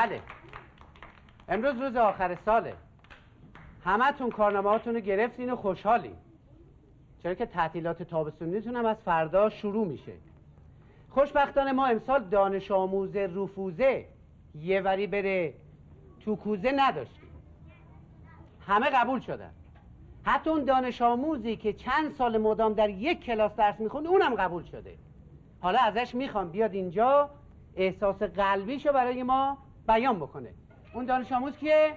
بله. امروز روز آخر ساله. همتون کارنامهاتون رو گرفتین و خوشحالین. چرا که تعطیلات تابستونیتون هم از فردا شروع میشه. خوشبختانه ما امسال دانش آموز رفوزه یه وری بره تو کوزه نداشتیم. همه قبول شدن. حتی اون دانش آموزی که چند سال مدام در یک کلاس درس می‌خوند اونم قبول شده. حالا ازش می‌خوام بیاد اینجا احساس قلبیشو برای ما بیان بکنه اون دانش آموز کیه؟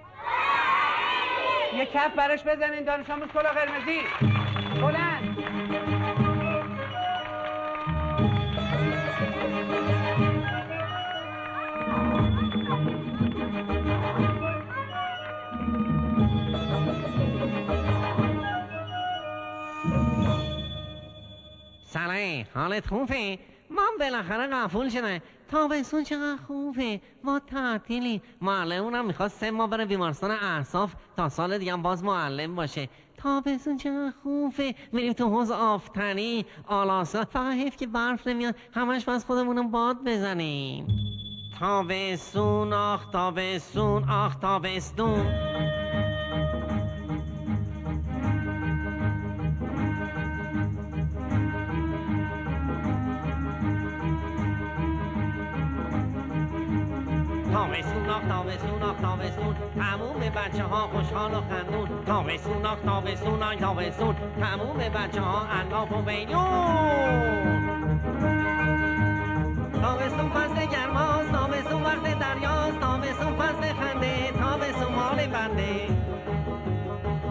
یه کف براش بزنین دانش آموز کلا قرمزی بلند سلام حالت خوبه؟ ما بالاخره قفول شده تابستون چقدر خوبه ما تعطیلی معلمونم می‌خواست سه ما بره بیمارستان اعصاف تا سال دیگه باز معلم باشه تابستون چقدر خوبه میریم تو حوز آفتنی آلاسا فقط حیف که برف نمیاد همش بس خودمونم باد بزنیم تابستون آخ تابستون آخ تابستون تابستون آخ تابستون آخ تابستون. تموم بچه ها خوشحال و خندون. تابستون آخ تابستون آخ تابستون. تموم بچه ها الاف و بیون تابستون فصل گرماست تابستون وقت دریاست تابستون فصل خنده تابستون مال بنده.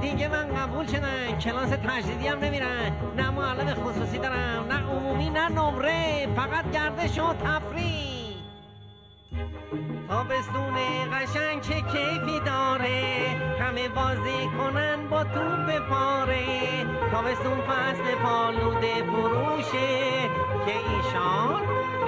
دیگه من قبول شدم کلاس تجدیدی هم نمیرن. نه معلم خصوصی دارم نه عمومی نه نمره. فقط گردش و تفریح. تابستون قشنگ چه کیفی داره؟ همه بازی کنن با توپ پاره. تابستون فصل پالوده فروشه. که ایشان؟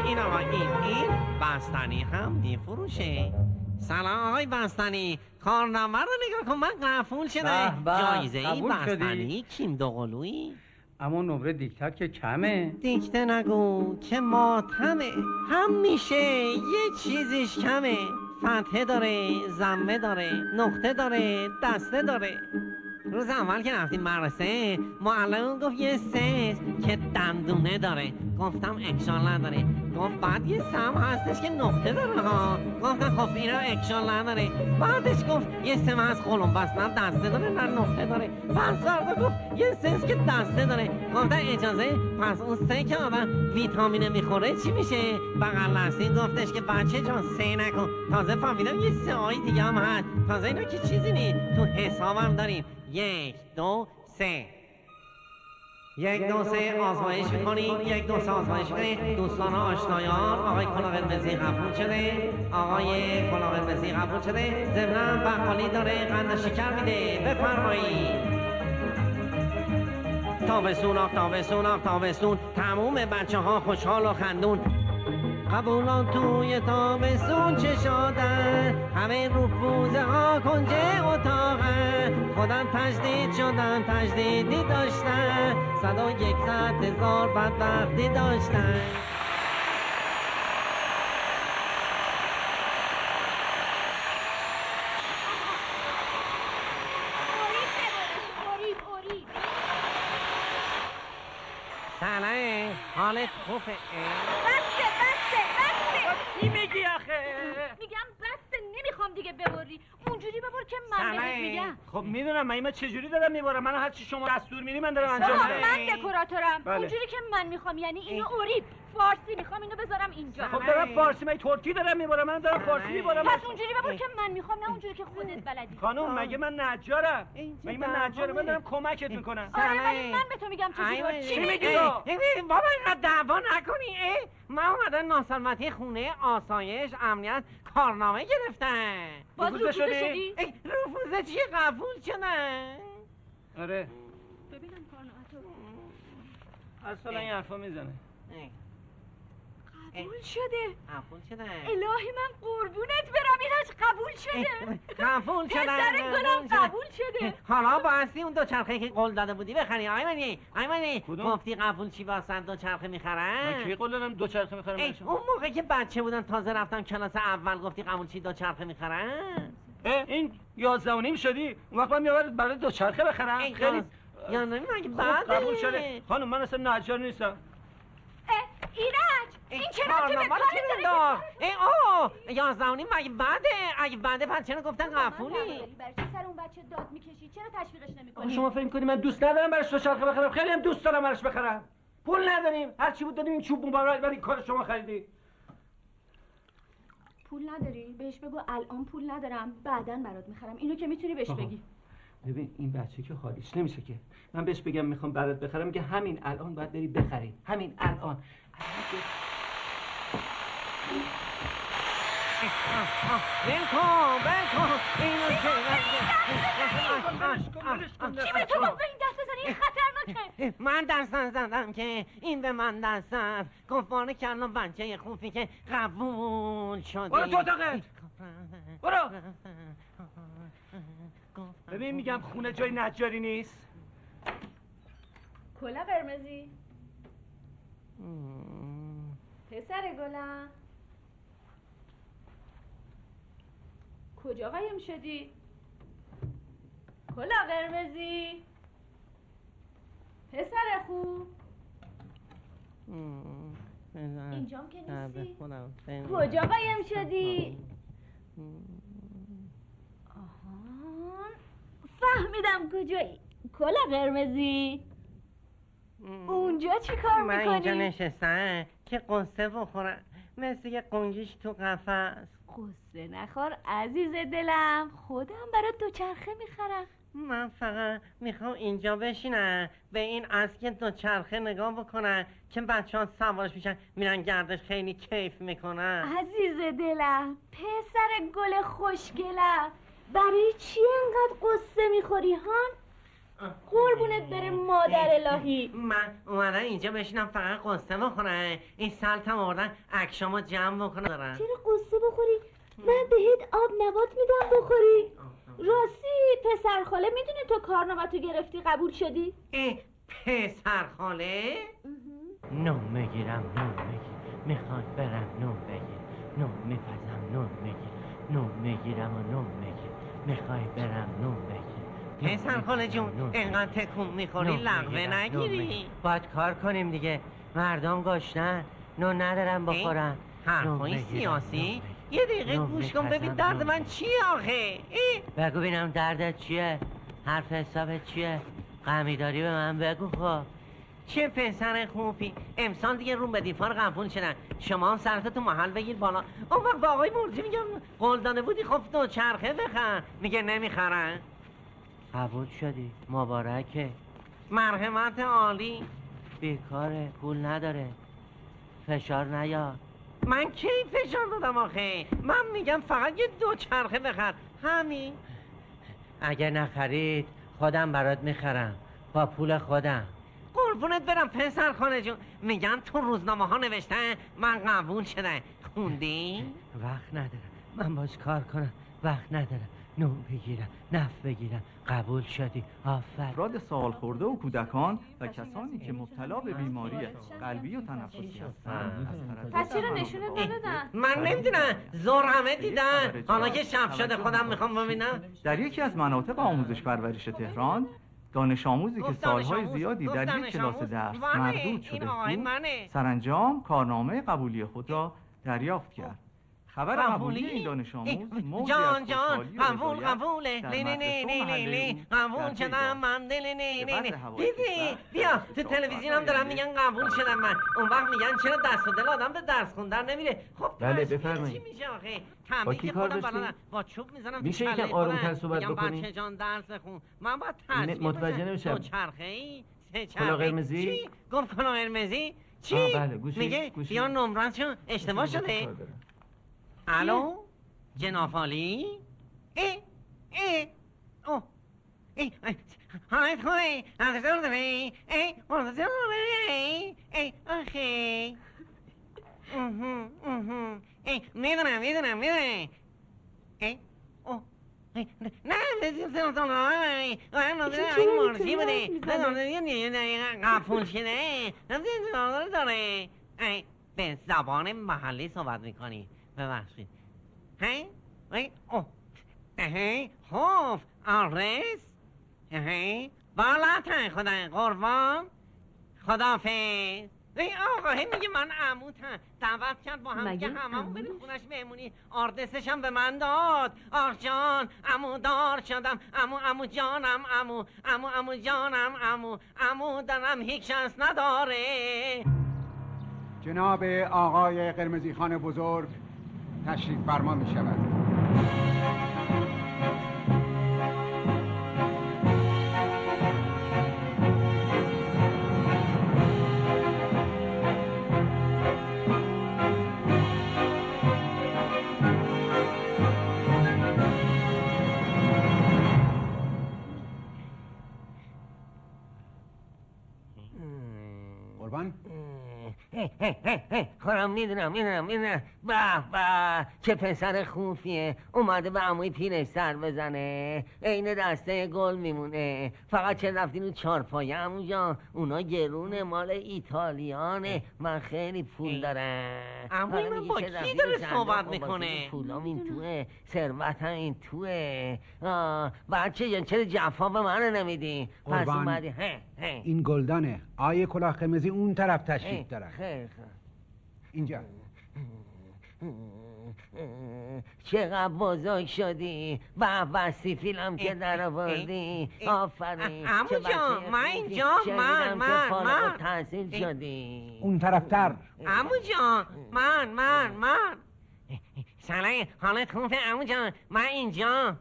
این آقا این این بستنی هم میفروشه سلام آقای بستنی. کارنامه رو نگاه کن من قفول شده جایزه ای قبول شدی؟ بستنی کیم دوقلویی اما نمره دیکتات که کمه. دیکته نگو که ماتمه. همیشه یه چیزیش کمه. فتحه داره زمه داره نقطه داره دسته داره. روز اول که رفتیم مدرسه معلم گفت یه سه که دندونه داره. گفتم اکشان نداره. گفت بعد یه سم هستش که نقطه داره ها گفتم خب اینا اکشان نداره. بعدش گفت یه سم هست کلمبس نه دسته داره نه نقطه داره. پس فردا گفت یه سنس که دسته داره. گفتم اجازه پس اون سه که آدم ویتامینه می‌خوره چی میشه؟ بغل دستی گفتش که بچه جان سه نکن. تازه فهمیدم یه سه های دیگه هم هست. تازه اینا که چیزی نی تو حسابم داریم. یک دو سه. یک دو سه آزمایش کنیم یک دو سه آزمایش کنیم دوستان و آشنایان آقای کلا قرمزی قبول شده. آقای کلا قرمزی قبول شده. ضمنا بقالی داره قند شکر میده. بفرمایید. تابستون آخ تابستون آخ تابستون. تموم بچه ها خوشحال و خندون. قبولان توی تابستون چه شادن همه رفوزه ها کنجه اتاقن خودم تجدید شدن تجدیدی داشتن صد و یک صد هزار بدبختی داشتن حالت خوبه بسته بسته بسته چی میگی آخه میگم نمی‌خوام دیگه ببری. اونجوری ببر که من بهت. میگم. خب می‌دونم من من چجوری دارم میبارم من هر چی شما دستور میدی من دارم انجام میدم. من دکوراتورم. بله. اونجوری که من می‌خوام یعنی اینو اوریب. فارسی می‌خوام اینو بذارم اینجا. خب دارم فارسی من ترکی دارم میبارم من دارم فارسی میبارم پس اونجوری ببر که من می‌خوام نه اونجوری که خودت بلدی. خانم مگه من نجارم؟ چه مگه من؟ نجارم؟ من دارم کمکت می‌کنم. آره ولی من به تو میگم چجوری باید- چی میگی تو؟ بابا اینقدر دعوا نکنی؟ من اومدن ناسلامتی خونه آسایش امنیت کارنامه گرفتن باز رفوزه شدی؟ رفوزه چیه قبول شدن آره. ببینم کارنامه تو. اصلا این حرفا می‌زنه. ای. قبول شده. قبول شده الهی من قربونت برم اینش قبول شده. قبول شده پسر گلم قبول شده. حالا باستی اون دو چرخه که قول داده بودی بخری آی منی آی منی کدوم؟ گفتی قبول چی واسه دو چرخه می‌خرن من کی قول دادم دو چرخه می‌خرم؟ اون موقع که بچه بودن تازه رفتم کلاس اول گفتی قبول چی دو چرخه می‌خرن این یازده و نیم شدی. اون وقت من میآورد برای دو چرخه بخرم. خیلی یا نمی مگه خوب بعده؟ قبول شده. خانم من اصلا نجار نیستم. ایرج این چرا که به کار؟ ای آه یازده و نیم مگه بعده اگه بعده پس چرا گفتن قفولی؟ برای چه سر اون بچه داد می‌کشی؟ چرا تشویقش نمی‌کنی؟ شما فکر کنید من دوست ندارم براش دو چرخه بخرم؟ خیلی هم دوست دارم براش بخرم. پول نداریم. هر چی بود دادیم این چوب مبارک برای کار شما خریدی. پول نداری؟ بهش بگو الان پول ندارم. بعدا برات می‌خرم. اینو که می‌تونی بهش. بگی. ببین این بچه که خالیش نمیشه که. من بهش بگم می‌خوام برات بخرم میگه همین الان باید بری بخری. همین الان. بلکن بلکن اینو کی به تو گفت به این دست بزنی؟ این خطرناکه. من دست نزدم که این به من دست زد. گفت بانه کردم بچه خوبی که قبول شدی. برو تو اتاقت. برو. ببین میگم خونه جای نجاری نیست؟ کلا قرمزی. پسر گلم کجا قایم شدی؟ کلا قرمزی. پسر خوب اینجام که نیستی؟ کجا قایم شدی؟ فهمیدم کجایی کلا قرمزی. اونجا چی کار من اینجا می‌کنی؟ نشستم که قصه بخورم. مثل یه قنگیش تو قفس. قصه نخور عزیز دلم. خودم برات دوچرخه می‌خرم. من فقط می‌خوام اینجا بشینم. به این اسک دو چرخه نگاه بکنم که بچه ها سوارش میشن میرن گردش خیلی کیف می‌کنن. عزیز دلم پسر گل خوشگلم. برای چی انقدر قصه می‌خوری هان؟ قربونت بره مادر الهی. من اومدم اینجا بشینم فقط قصه بخورم این سلطم آوردن اکشامو جمع بکنم. چرا قصه بخوری؟ من بهت آب نبات میدم بخوری. راستی پسر خاله می‌دونی تو کارنامه تو گرفتی قبول شدی؟ ای پسر خاله؟ نوم می‌گیرم نوم می‌گیرم. می‌خواد برم نوم بگیر. نوم میپزم نوم میگیر. نوم می‌گیرم و نوم میگیر. می‌خوای برم نوم بگیر. پسر خاله جون اینقدر تکون می‌خوری؟ لغوه نگیری؟ باید کار کنیم دیگه. مردم گشنن نو ندارم بخورن حرفای سیاسی؟ یه دقیقه گوش کن ببین درد من چیه آخه؟ بگو بینم دردت چیه؟ حرف حسابت چیه؟ غمی داری به من بگو خب. چه پسر خوبی. امسال دیگه روم به دیفار قبول شدن. شما هم سرت تو محل بگیر بالا. اون وقت با آقای مرجی میگم قول داده بودی خب دو چرخه بخر. میگه نمی‌خرن. قبول شدی. مبارکه. مرحمت عالی. بیکاره پول نداره. فشار نیار من کی فشار دادم آخه؟ من میگم فقط یه دو چرخه بخر. همین. اگه نخرید خودم برات می‌خرم. با پول خودم. قربونت برم پسر خانه جون. میگن تو روزنامه ها نوشتن من قبول شدم خوندی؟ وقت ندارم. من باش کار کنم. وقت ندارم. نوم بگیرم نف بگیرم. قبول شدی. آفر. افراد سال خورده و کودکان و کسانی که مبتلا به بیماری قلبی و تنفسی هستند. پس چرا تمام ندادن؟ من نمی‌دونم. زور همه دیدن. حالا که شب شده خودم می‌خوام ببینم. در یکی از مناطق آموزش پرورش تهران دانش آموزی که سالهای زیادی در یک کلاس. درس مردود شده بود. سرانجام کارنامه قبولی خود را دریافت کرد خبر قبولی این دانش آموز جان جان قبول قبوله لی لی لی لی لی لی قبول شدم. من. لی لی لی هوای دیدی؟ بیا تو تلویزیون هم آینده میگن قبول شدم من. اون وقت میگن چرا دست و دل آدم به درس خوندن نمیره؟ خب بله، بفرمایید. چی میشه آخه؟ با کی کار داشتی؟ با چوب می‌زنم میشه یکم آرومتر. صحبت بکنی؟ بچه جان درس خون من باید نه، تصمیم متوجه. نمیشم. چرخه ای؟ سه کلاه چرخه ای. قرمزی؟ چی؟ گفت کلاه قرمزی؟ چی؟ بله، گوشی، میگه. یا نمرهشون اشتباه شده؟ الو جناب عالی ای ای او ای حالت خوبه نظر داره ای منتظر داره ای اها. ای، می‌دونم می‌دونم می‌دونم ای. ای، نه مرسی بوده قفول شده ای، به زبان محلی صحبت می‌کنی ببخشید. هی؟ ای اوه هی؟ خوف آرس. هی؟ بالاتر خدای قربان. خدافز. ای آقا هی میگه من عموتم دعوت کرد با هم که هممون بریم خونش مهمونی. آردسش هم به من داد. آخ جان عمو دار شدم. عمو عمو جانم عمو. عمو عمو جانم عمو. عمو دارم هیچ شانس نداره. جناب آقای قرمزی خان بزرگ تشریف فرما می شود. قربان؟ خودم می‌دونم می‌دونم می‌دونم. به به. چه پسر خوفیه اومده به عموی پیرش سر بزنه. عین دسته گل میمونه. فقط چه رفتین رو چارپایه عمو جان؟ اونا گرونه مال ایتالیانه. من خیلی پول دارم. حالا من با کی داره؟ صحبت خب می‌کنه؟ پولام این توه. ثروتم این توه. آه، بچه جان چرا جفا به من نمیدی؟ پس قربان. اومدی. این گلدانه. آیه کلاه قرمزی اون طرف تشریف دارن. خیلی. اینجا. چقدر بزرگ شدی. به بستی فیلم که در آوردی. آفرین. چه جان، من. اینجا، من، من، من. التحصیل شدی. اون طرفتر. عمو جان من من من. سلام حالت خوبه عمو جان من اینجا.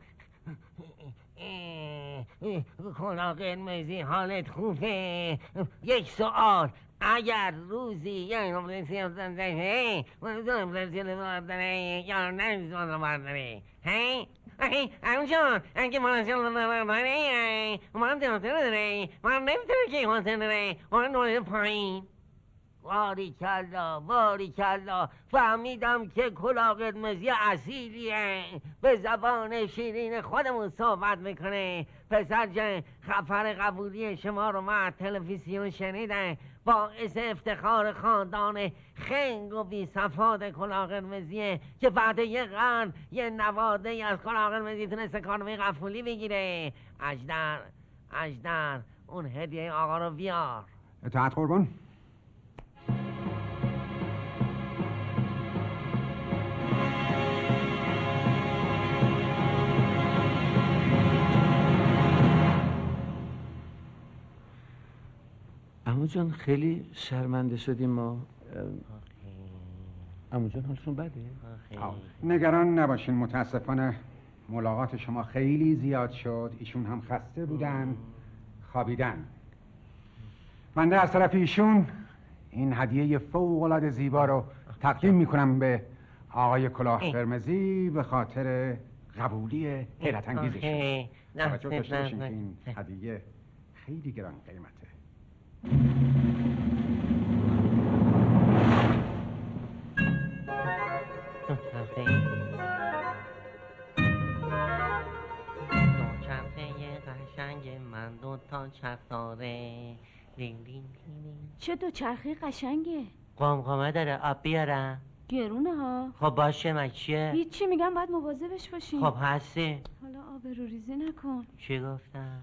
کلا قرمزی حالت خوبه. یک سوال. اگر روزی یا یا نمیزون برداره هی؟ هی عمو جان اگه مناسب برداره من دیاتر داره من نمی‌تونه که حاصل داره من نوره پایین. باری کلا باری کلا فهمیدم که کلا قرمزی اصیلیه. به زبان شیرین خودمون صحبت می‌کنه. پسر جان خبر قبولی شما رو من تلویزیون شنیدم. باعث افتخار خاندان خنگ و بی صفات کلا قرمزیه که بعد یه قرن یه نواده ای از کلا قرمزی تونسته کارمه قفولی بگیره. اجدر اجدر اون هدیه آقا رو بیار. اطاعت قربان. عمو جان خیلی شرمنده شدیم ما. عمو جان حالشون بده؟ نگران نباشین متاسفانه ملاقات شما خیلی زیاد شد. ایشون هم خسته بودن خوابیدن. بنده از طرف ایشون این هدیه فوق العاده زیبا رو تقدیم می‌کنم به آقای کلاه قرمزی به خاطر قبولی حیرت نه، توجه داشته نه، باشین نه. که این هدیه خیلی گران قیمته. من دو تا چرخ داره. دین دین دین دین. چه دوچرخه قشنگه؟ قمقمه داره آب بیارم گرونه ها. خب باشه من چیه؟ هیچی میگم باید مواظبش باشین خب هستی. حالا آبرو ریزی نکن. چی گفتم؟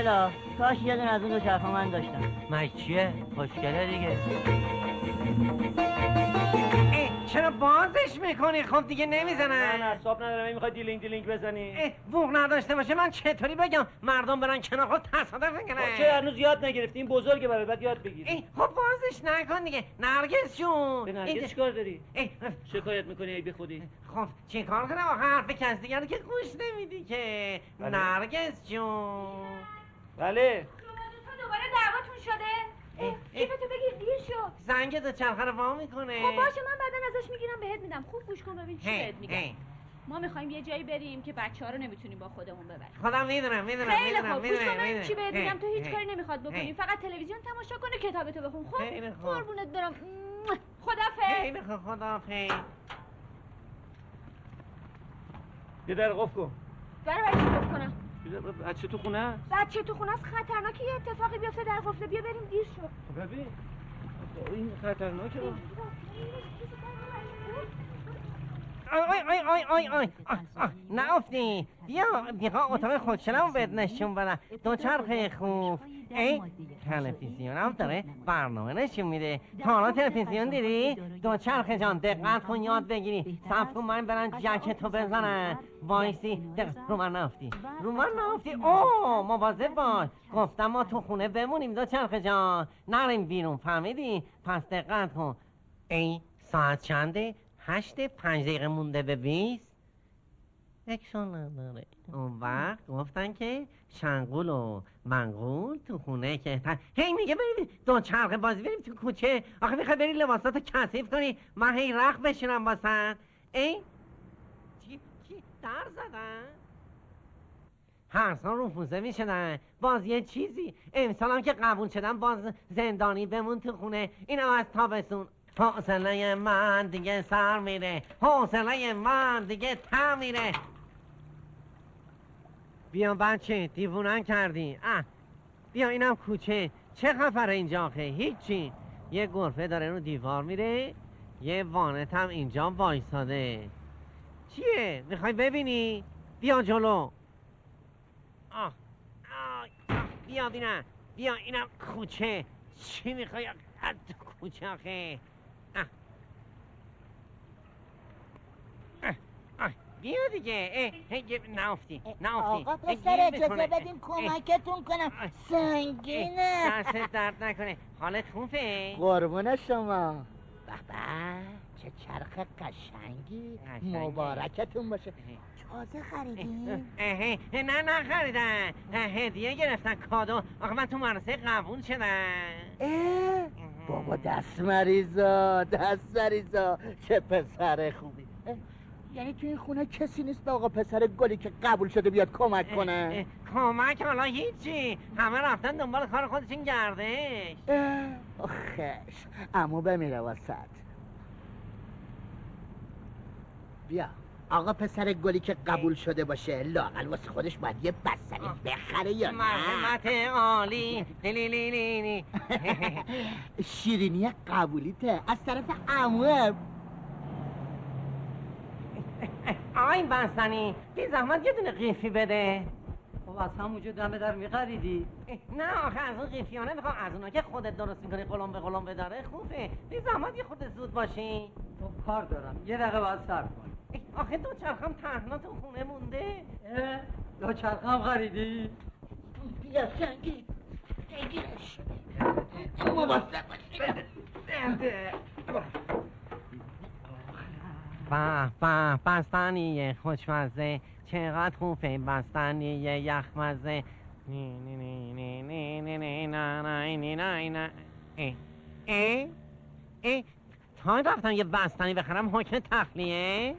خوشگلا کاش یه دونه از اون دو چرخ من داشتم. من چیه؟ خوشگله دیگه. ای، چرا بازش می‌کنی؟ خب دیگه نه نمی‌زنن اعصاب ندارم. می‌خوای دیلینگ دیلینگ بزنی. اه، بوق نداشته باشه من چطوری بگم مردم برن کنار خود تصادف خب می‌کنه چه هنوز یاد نگرفتی؟ این بزرگه برای بعد یاد ای بگیری خب بازش نکن دیگه. نرگس جون. به این- نرگس چیکار داری؟ ای، شکایت می‌کنی ای بی خودی؟ خب چی کار کنم حرف کس دیگر که گوش نمیدی که. بله. نرگس جون. بله. تو دوباره دعواتون شده. کیفتو بگیر دیر شد زنگ دو چرخه رو وا می‌کنه. خب باشه من بعدا ازش می‌گیرم بهت میدم. خوب گوش کن ببین چی بهت میگم. ما می‌خوایم یه جایی بریم که بچه ها رو نمی‌تونیم با خودمون ببریم. خودم می‌دونم می‌دونم خیلی می‌دونم خوب گوش می‌دونم کن ببین می‌دونم. چی بهت میگم؟ تو هیچ هی. کاری نمی‌خواد بکنی. فقط تلویزیون تماشا کنه کتابتو بخون خب؟ خوب. قربونت برم. خدافظ. خیلی خوب خداحافظ یه در قفل کن. برای بچه گفت کنم؟ در- بچه تو خونه بچه تو خونه است خطرناکه یه اتفاقی بیفته در قفله بیا بریم دیر شد خب ببین. این خطرناکه. آی آی آی آی آی نافتی بیا بیا اتاق خودشنم بهت نشون بدم. دوچرخه خوب. ای تلویزیون هم داره برنامه نشون میده تا حالا تلویزیون دیدی دو چرخه جان دقت کن یاد بگیری صب کن من برن جکتو بزنن وایسی دقت رو من نفتی رو من نفتی اوه مواظب باش گفتم ما تو خونه بمونیم دو چرخه جان نریم بیرون فهمیدی پس دقت کن ای ساعت چنده هشت پنج دقیقه مونده به بیست اکشن نداره اون وقت گفتن که شنگول و منگول تو خونه که هی میگه بریم دو چرخه بازی بریم تو کوچه. آخه می‌خوای بری لباساتو کثیف کنی. من هی رخ بشینم واسن ای؟ چی؟ چی؟ در زدن؟ هرسان رفوزه می‌شدن. باز یه چیزی. امسال هم که قبول شدن باز زندانی بمون تو خونه. اینم از تابستون. حوصله من دیگه سر میره. حوصله من دیگه تر میره. بیا بچه دیوونن کردی اه بیا اینم کوچه. چه خبره اینجا آخه؟ هیچی. یه گرفه داره رو دیوار میره. یه وانت هم اینجا وایساده. چیه؟ می‌خوای ببینی؟ بیا جلو. آه بیا بینم بیا اینم کوچه. چی می‌خوای؟ از کوچه آخه اه. اه. آه. بیا دیگه. نافتی نافتی آقا پسر اجازه. بدین اه. کمکتون کنم. سنگینه. دستت درد نکنه. حالت خوبه؟ قربون شما. به چه چرخ قشنگی. مبارکتون باشه. تازه خریدین؟ نه نه خریدن. هدیه گرفتن کادو. آخه من تو مدرسه قبول اه، بابا دست مریضا دست مریضا چه پسر خوبی. یعنی تو این خونه کسی نیست به آقا پسر گلی که قبول شده بیاد کمک کنه؟ کمک حالا هیچی. همه رفتن دنبال کار خودشون گردش. اه، آخش. امو بمیره واسد بیا. آقا پسر گلی که قبول شده باشه لاقل واسه خودش باید یه بستنی بخره یا نه؟ مرحمت عالی. لیلی لی لی لی. شیرینی قبولیته. از طرف عموه. آی بستنی بی زحمت یه دونه قیفی بده. خب از همونجا دم در میخریدی. نه آخه از اون قیفیانه می‌خوام از اونا که خودت درست می‌کنی قلم به قلم بداره خوبه. بی زحمت یه خود زود باشی. خب کار دارم. یه دقیقه باید صبر کن آخه دو چرخم تنها تو خونه مونده. دو چرخه هم خریدی؟ بیا سنگی بگیرش مواظب باش. به به بستنی خوشمزه چقدر خوبه بستنی یخمزه نی نی نی نی نی نی نی نه نه نی نه نه اه اه اه تا رفتم یه بستنی بخرم حکم تخلیه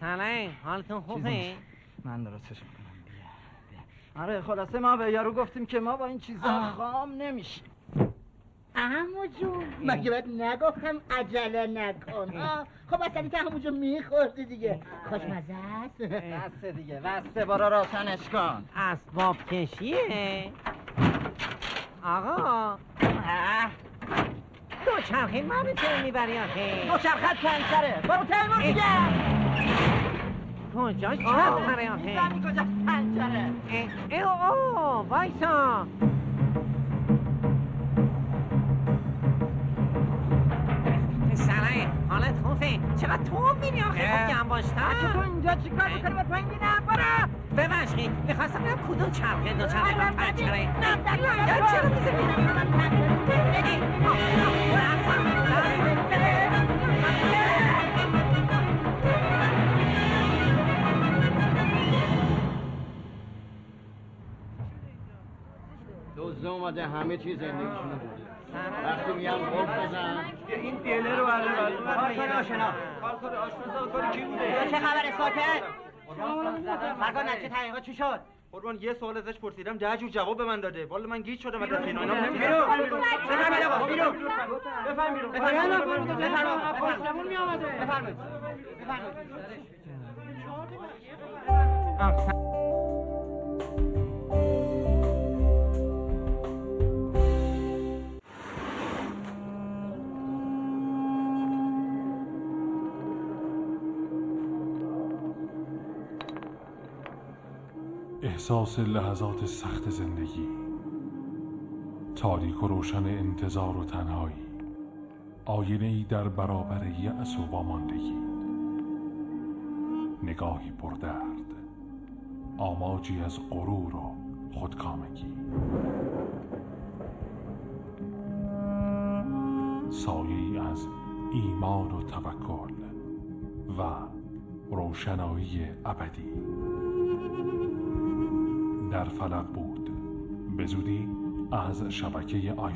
سلام حالتون خوبه من درستش می‌کنم آره خلاصه ما به یارو گفتیم که ما با این چیزا. خام نمیشیم عمو جون. مگه بهت نگفتم عجله نکن؟ آه، خب اصلا که همونجا میخوردی دیگه. خوشمزه است بسته دیگه بسته برو روشنش کن. اسباب کشیه آقا. اه. دو چرخی منو چرا می‌بری آخه. دو چرخت پنچره برو تیمور دیگه. کجا چرخره آخه؟ می‌زنی کجا پنچره اه اه اوه وایسا. سلام حالت خوبه. چقدر تو میری آخه. خوب گم باشتم تو اینجا چیکار می‌کنی؟ با پنگی نه برو. ببخشید می‌خواستم بگم کدوم چرخه دو چرخه من پنچره نه، چرا. دوزه اومده همه چیز زندگیشون. وقتی میگم قلب بزن این دیله رو بله بله کارکار آشنا کارکار آشنا کار کی بوده چه خبره ساکت فرقا نتیجه تحقیقات چی شد قربان یه سوال ازش پرسیدم ده جور جواب به من داده والا من گیج شدم از اینا اینا نمی‌فهمم. بفرمایید آقا بیرون بفرمایید بیرون احساس لحظات سخت زندگی. تاریک و روشن انتظار و تنهایی. آینه ای در برابر یأس و واماندگی. نگاهی پردرد. آماجی از غرور و خودکامگی. سایه ای از ایمان و توکل و روشنایی ابدی. در فلک بود. به زودی از شبکه آی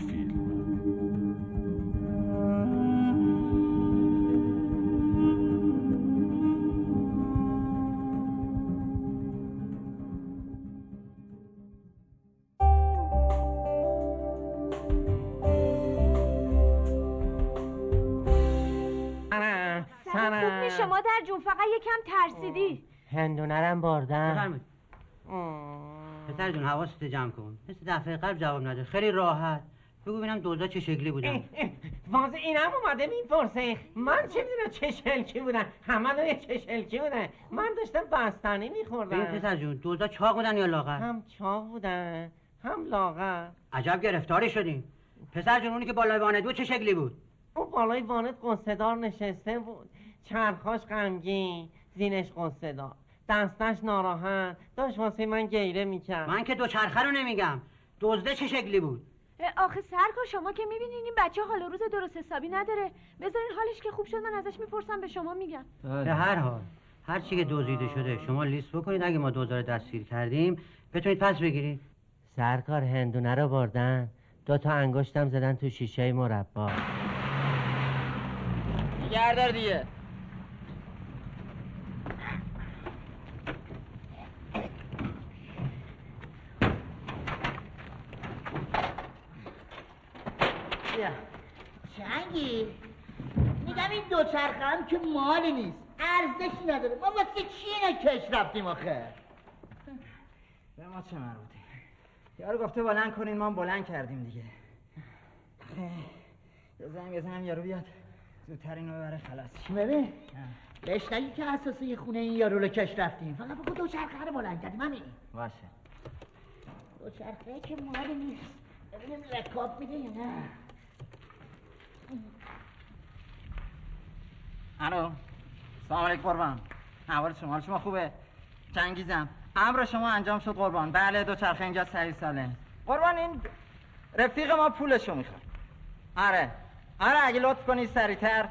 هندونرم بردم. پسر جون حواست جمع کن. مثل دفعه قبل جواب نده خیلی راحت. بگو ببینم دوزا چه شکلی بودن. باز اینم اومده می‌پرسه. من چه می‌دونم چه شلکی بودن. همه دو چه شلکی بودن. من داشتم بستنی ببین میخوردم پسر جون دوزا چاق بودن یا لاغر؟ هم چاق بودن هم لاغر. عجب گرفتاری شدیم پسر جون اونی که بالای وانت بود چه شکلی بود؟ اون بالای وانت قصدار نشسته بود. چرخاش غمگین زینش قصدار دستش ناراحت. داشت واسه من گیره می‌کرد. من که دوچرخه رو نمیگم. دزده چه شکلی بود؟ آخه سرکار شما که می‌بینین این بچه حال روز درست حسابی نداره. بذارین حالش که خوب شد من ازش می‌پرسم به شما میگم. به هر حال هر چی که دزدیده شده شما لیست بکنید. اگه ما دوزا رو دستگیر کردیم بتونید پس بگیرید. سرکار هندونه رو بردن. دو تا انگشتم زدن تو شیشه مربا. گردار دیگه. چنگی میگم این دوچرخه هم که مالی نیست. ارزشی نداره. ما واسه چی اینا کش رفتیم آخه؟ به ما چه مربوطه؟ یارو گفته بلند کنین ما بلند کردیم دیگه. یه زنگ بزنم یارو بیاد. زودتر اینو ببره خلاص. ببین؟ بهش نگی که اساس یه خونه این یارو رو کش رفتیم. فقط بگو دوچرخه رو بلند کردیم همین. باشه. دوچرخه که مالی نیست. ببینیم رکاب میده یا نه. الو سلام علیکم قربان. احوال شما شما خوبه؟ چنگیزم امر شما انجام شد قربان. بله دو چرخه اینجا سری ساله. قربان این رفیق ما پولشو می‌خواد. آره. آره اگه لطف کنی سریعتر.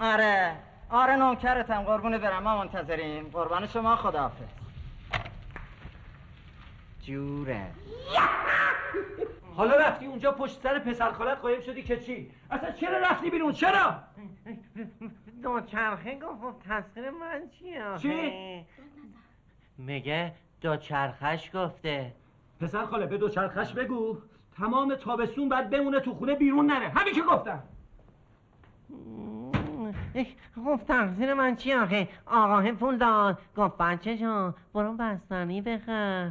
آره. آره نوکرتم. قربونه برم ما منتظریم. قربان شما خداحافظ. جوره. حالا رفتی اونجا پشت سر پسر خالت قایم شدی که چی؟ اصلا چرا رفتی بیرون؟ چرا؟ دو چرخه گفت خب تسخیر من چیه آخه؟ چی؟ میگه دو چرخش گفته؟ پسر خاله به دو چرخش بگو. تمام تابستون بعد بمونه تو خونه بیرون نره. همین که گفتم. خب تقصیر من چی آخه؟ آقاه پول داد گفت بچه جان برو بستنی بخر.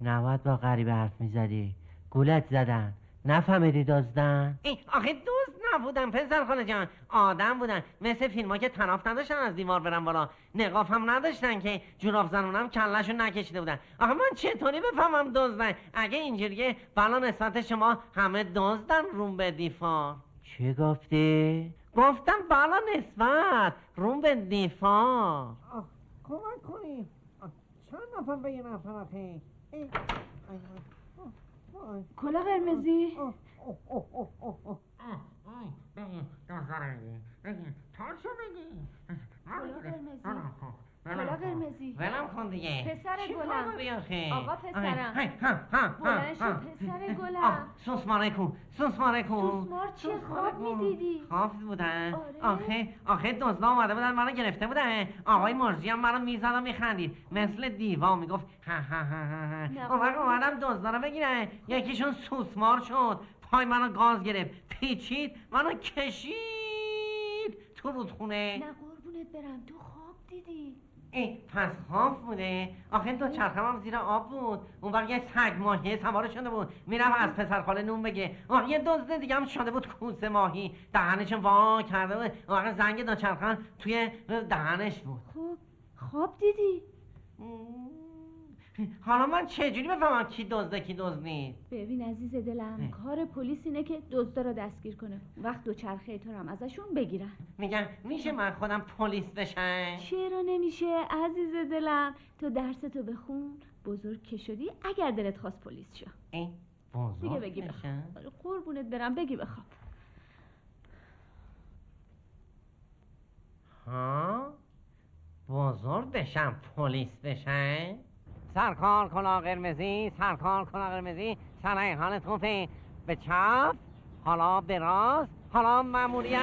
نباید با غریبه حرف می‌زدی. گولت زدن. نفهمیدی دزدن؟ آخه دوست نبودن پسر خاله جان. آدم بودن. مثل فیلم ها که تناف نداشتن از دیوار برن بالا. نقاف هم نداشتن که جوراب زنونم کلشون نکشیده بودن. آخه من چطوری بفهمم دزدن؟ اگه اینجوریه بلا نسبت شما همه دزدن روم به دیفار چی گفتی؟ گفتم بالا نسبت روم به دفاع کمک کنیم. چند نفر به یه نفر آخه؟ کلا قرمزی کلا قرمزی کلا قرمزی ولم کن دیگه پسر گلم. آقا پسرم. بلند شو. پسر گلم. سوسماره کو سوسماره کو سوسمار؟ سوسماره خواب. می‌دیدی؟ خواب بودن آره. آخه آخه دزدا اومده بودن منو گرفته بودن آقای مرزی هم منو می‌زد و میخندید مثل دیوا می‌گفت ها ها ها ها ها وقت قربون. اومدم دزدا رو بگیرن یکیشون سوسمار شد پای منو گاز گرفت پیچید منو کشید تو رودخونه نه قربونت برم تو خواب دیدی ای پس خواب بوده. آخه دو چرخم هم زیر آب بود. اون وقت یه سگ ماهی سوار شده بود. میرم از پسر خاله نون بگه. آه یه دزد دیگه هم شده بود کوسه ماهی. دهنش وا کرده بود. اون وقت زنگ دو چرخم توی دهنش بود. خب خواب دیدی؟ حالا من چجوری بفهمم کی دزده کی دزد نیست؟ ببین عزیز دلم کار پلیس اینه که دزدا رو دستگیر کنه. وقت دو چرخه تو هم ازشون بگیرن. میگم میشه من خودم پلیس بشم؟ چرا نمیشه عزیز دلم؟ تو درس تو بخون بزرگ که شدی اگر دلت خواست پلیس شو. ای دیگه بزرگ بگی؟ بخواب. آره، قربونت برم بگی بخواب. ها؟ بزرگ بشم پلیس بشم؟ سرکار کلا قرمزی سرکار کلا قرمزی. سرای حال توفه به چپ حالا به راست حالا ماموریت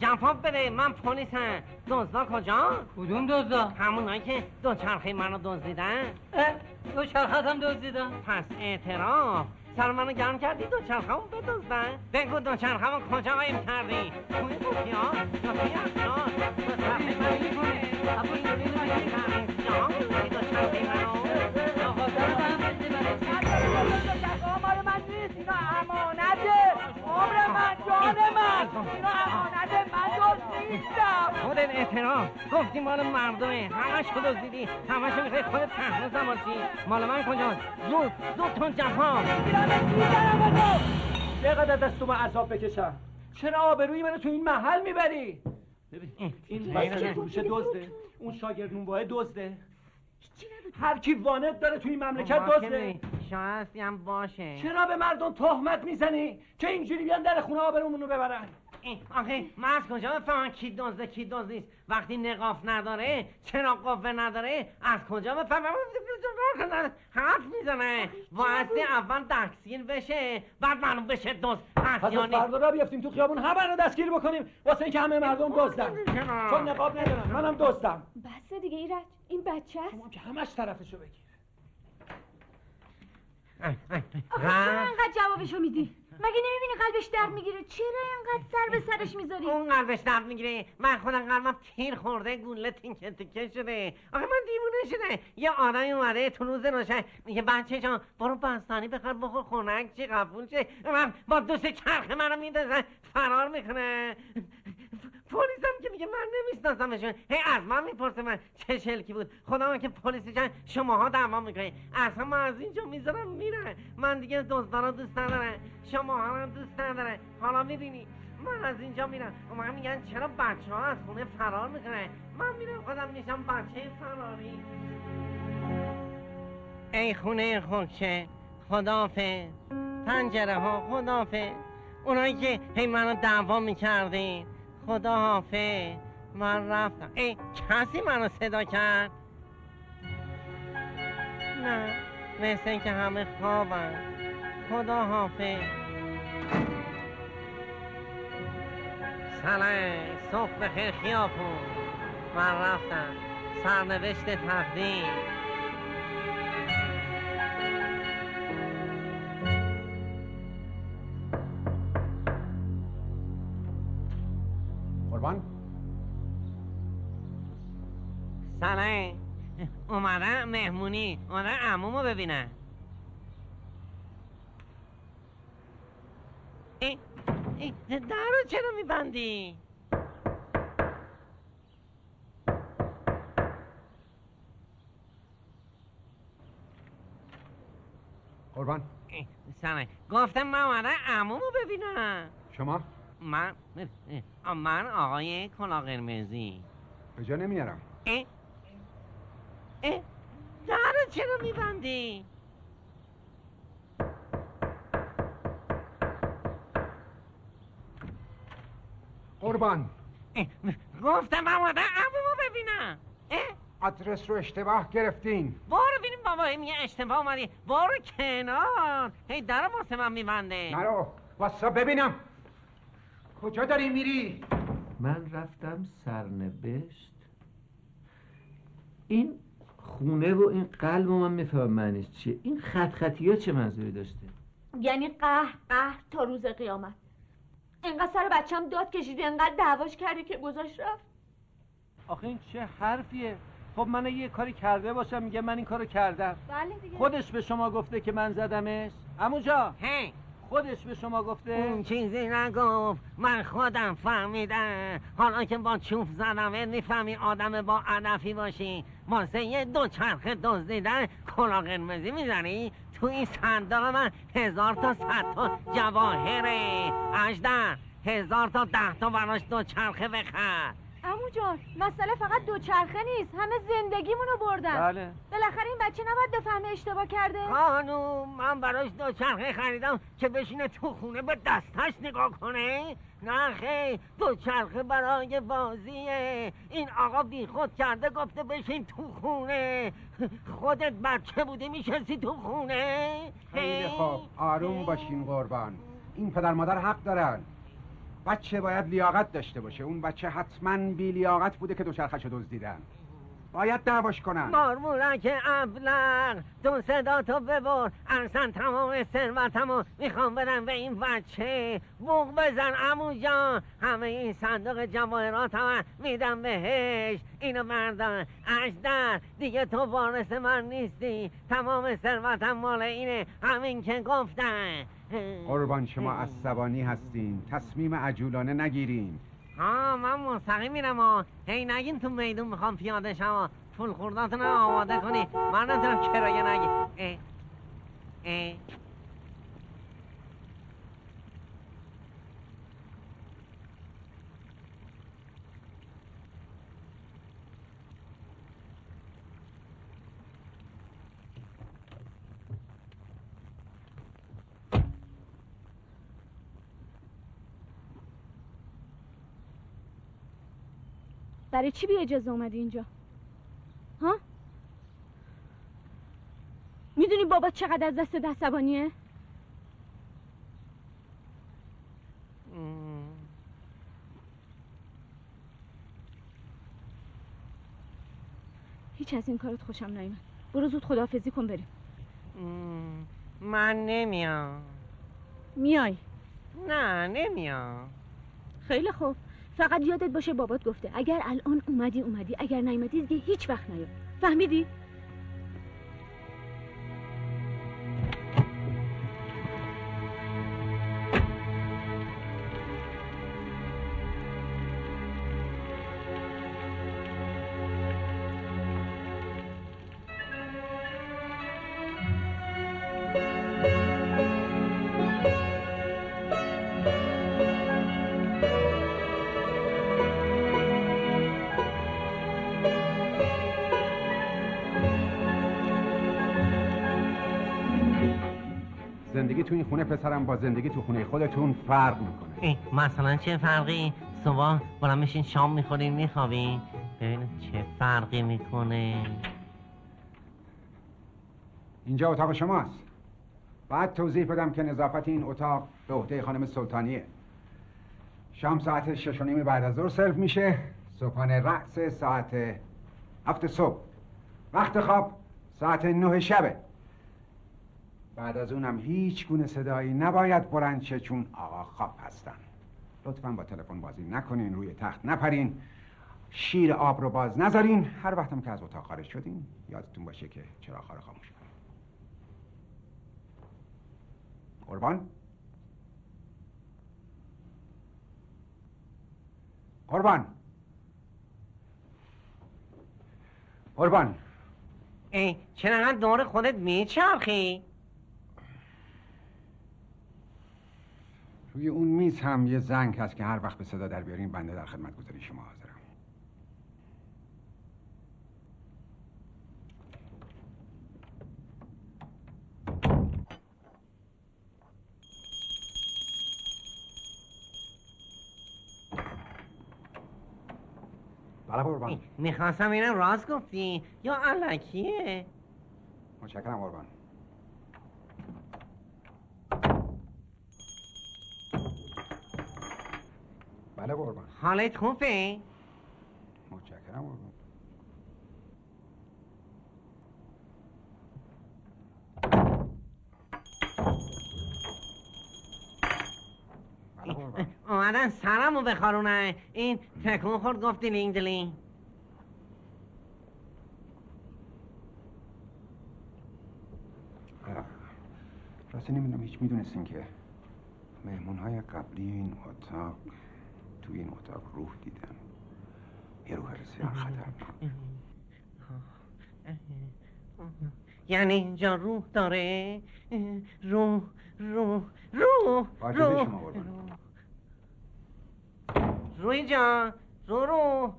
جواب بده من پلیسم. دزدا کجا؟ کدوم دزدا؟ همونایی که دو چرخه منو دزدیدن. دو چرخت هم دزدیدن پس اعتراف. سر منو گرم کردی دو چرخه هم بدزدن. بگو دو چرخه هم کجا قایم کردی؟ توی قوطی ها یا توی افشار خودت اعتراف گفتی مال مردمه همش تو دزدیدی همش می‌خوای خودت پهنو زمارچی مال من کجاست؟ زود زود تون جفا چقدر دست من عذاب بکشم؟ چرا آبروی منو تو این محل می‌بری؟ ببین این بچه فروش دزده. اون شاگرد نونواه دزده. هر کی وانت داره تو این مملکت دزده. شاید هم باشه. چرا به مردم تهمت می‌زنی که اینجوری بیان در خونه آبرومونو ببرن؟ ای، آخه من از کجا بفهمم کی دزده کی دزد نیست؟ وقتی نقاف نداره چرا قوه نداره؟ از کجا بفهمم حرف می‌زنه. واسه اول دستگیر بشه بعد معلوم بشه دزد پس یا از نیست. فردا را بیفتیم تو خیابون همه رو دستگیر بکنیم. واسه اینکه همه مردم دزدن. چون نقاب ندارن. منم دزدم. بس دیگه ایرج این بچه است؟ که همش طرفشو بگیر. آخه چرا اینقدر جوابشو میدی؟ مگه نمی‌بینی قلبش درد می‌گیره؟ چرا اینقدر سر به سرش می‌ذاری؟ اون قلبش درد می‌گیره. من خودم قلبم تیر خورده گوله تینکه تیکه شده. آخه من دیوونه شده. یه آدمی اومده تو روز روشن میگه بچه جان برو بستنی بخور بخور خونک چی قبول شه من با دوست چرخ منو میندازن فرار می‌کنه پلیسم که میگه من نمیشناسمشون هی از من می‌پرسه من چه شلکی بود. خدا که پلیس جان شماها دعوا می‌کنی اصلا من از اینجا می‌ذارم میرن من دیگه دزدان رو دوست ندارم شما هم دوست ندارم حالا می‌بینی. من از اینجا میرم. و من میگن چرا بچه ها از خونه فرار می‌کنن؟ من میرم خودم میشم بچه فراری. ای خونه خوکه خدافه پنجره ها خدافه اونایی که هی منو دعوا می‌کردین. خدا حافظ من رفتم. ای کسی منو صدا کرد؟ نه مثل اینکه همه خوابن. خدا حافظ سلام. صبح بخیر خیابون. من رفتم. سرنوشت تقدیم قربان. سلام. اومدم مهمونی اومدم عمومو ببینم ای در رو چرا میبندی؟ قربان. سلام. گفتم من اومدم عمومو ببینم شما؟ من من آقای کلا قرمزی به جا نمیارم. اه اه در چرا میبندی؟ قربان. گفتم اومدم عمومو ببینم. آدرس رو اشتباه گرفتین. برو ببینیم بابا میگه اشتباه اومدی برو کنار. هی در واسه من میبنده. نرو. واسا ببینم. کجا داری میری؟ من رفتم سرنوشت. این خونه و این قلب و من میفهم معنیش چیه. این خط خطی ها چه منظوری داشته؟ یعنی قهر قهر تا روز قیامت. اینقدر سر بچم داد کشیدی اینقدر دعواش کردی که گذاشت رفت. آخه این چه حرفیه؟ خب من یه کاری کرده باشم میگه من این کارو کردم. بله دیگه. خودش به شما گفته که من زدمش. اموجا هی خودش به شما گفته؟ اون چیزی نگفت. من خودم فهمیدم. حالا که با چوب زدم می‌فهمی آدم با هدفی باشی. واسه یه دو چرخ دزدیدن کلا قرمزی می‌زنی؟ تو این صندوق من هزار تا صد تا جواهره. اجدر هزار تا ده تا براش دو چرخه بخر. امو جان مسئله فقط دوچرخه نیست. همه زندگیمونو بردن. بله. بالاخره این بچه نباید بفهمه اشتباه کرده؟ خانوم من براش دو چرخه خریدم که بشینه تو خونه به دستش نگاه کنه. نه خیر. دو چرخه برای بازیه. این آقا بی خود کرده گفته بشین تو خونه. خودت بچه بوده میشستی تو خونه. خیلی؟ خوب. آروم باشین قربان. این پدر مادر حق دارن. بچه باید لیاقت داشته باشه. اون بچه حتما بی لیاقت بوده که دوچرخش رو دزدیدن. باید دعواش کنن. مارمولک ابلق دو صدا تو ببر. ارسن تمام ثروتمو می‌خوام بدم به این بچه. بوق بزن عمو جان. همه این صندوق جواهرات هم میدم بهش. اینو بردار. اجدر دیگه تو وارث من نیستی. تمام ثروتم مال اینه. همین که گفتن. قربان شما عصبانی هستین تصمیم عجولانه نگیرین ها من مستقیم میرم ها هی نگین تو میدون می‌خوام پیاده شم پول خورداتون آماده کنی من نمی‌تونم کرایه نگی اه. اه. برای چی بی اجازه اومدی اینجا؟ ها؟ می‌دونی بابا چقدر از دست عصبانیه؟ ام. هیچ از این کارت خوشم نیومد. برو زود خداحافظی کن بریم. من نمیام. میای؟ نه نمیام. خیلی خوب. فقط یادت باشه بابات گفته اگر الان اومدی اومدی. اگر نیومدی دیگه هیچ وقت نیا فهمیدی؟ خونه پسرم با زندگی تو خونه خودتون فرق می‌کنه. اه، مثلا چه فرقی؟ صبح بلند میشین شام می‌خورین میخوابین. ببین چه فرقی می‌کنه. اینجا اتاق شماست. بعد توضیح بدم که نظافت این اتاق به عهده خانم سلطانیه. شام ساعت شش و نیم بعد از ظهر سرو میشه. صبحانه رأس ساعت هفت صبح. وقت خواب ساعت نه شبه. بعد از اونم هیچ گونه صدایی نباید بلند شه چون آقا خواب هستن. لطفا با تلفن بازی نکنین روی تخت نپرین. شیر آب رو باز نذارین. هر وقتم که از اتاق خارج شدین یادتون باشه که چراغ رو خاموش کنین. قربان؟ قربان. قربان. ای چرا انقدر دور خودت میچرخی؟ روی روی اون میز هم یه زنگ هست که هر وقت به صدا در بیارین بنده در خدمت گذاری شما حاضرم. بله قربان. می‌خواستم اینم راست گفتی. یا علکیه متشکرم قربان. بله قربان. حالت خوبه؟ متشکرم قربان. بله قربان. اومدن سرمو بخارونن این تکون خورد گفت دیلینگ دیلینگ اه، راستی نمی‌دونم هیچ می‌دونستین که مهمون های قبلی این اتاق توی این اتاق روح دیدن یه روح بسیار خطرناک یعنی اینجا روح داره؟ روح روح روح روح. روی جان رو رو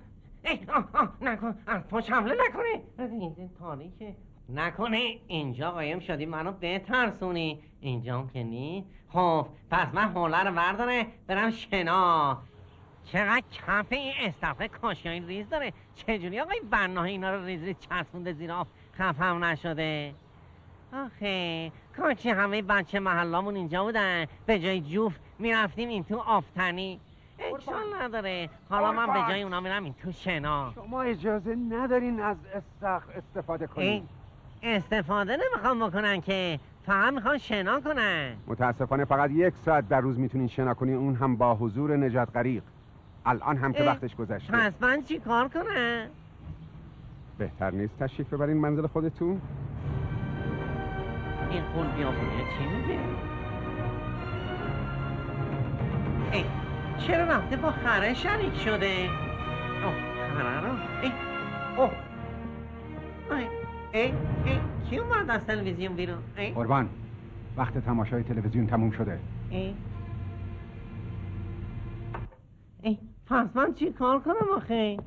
ای آه آه نکن. از پاش حمله نکنه این تاریکه نکنه اینجا قایم شدی. منو بترسونی. اینجا که نی. خب پس من حوله رو وردارم برم شنا. چقدر کف این استخره کاشیایی ریز داره؟ چجوری آقای بنا اینا رو ریز ریز چسبونده زیر آب؟ خفم نشده. آخه کاچی همه بچه محلامون اینجا بودن. به جای جوف می‌رفتیم این تو آفتنی. اشکال نداره. حالا من به جای اونا میرم این تو شنا. شما اجازه ندارین از استخ استفاده کنین. استفاده نمی‌خوام بکنن که. فقط می‌خوان شنا کنن. متاسفانه فقط یک ساعت در روز می‌تونین شنا کنین. اون هم با حضور نجات غریق. الان هم که وقتش گذشته. پس من چی کار کنم بهتر نیست تشریف ببرین منزل خودتون. این خون بیابونه چی میگه؟ ای چرا رفته با خره شریک شده؟ اوه خره رو. ای اوه. ای ای ای کی اومد از تلویزیون بیرون؟ ای. قربان وقت تماشای تلویزیون تموم شده. ای. ای. پس من چی کار کنم آخه؟ یه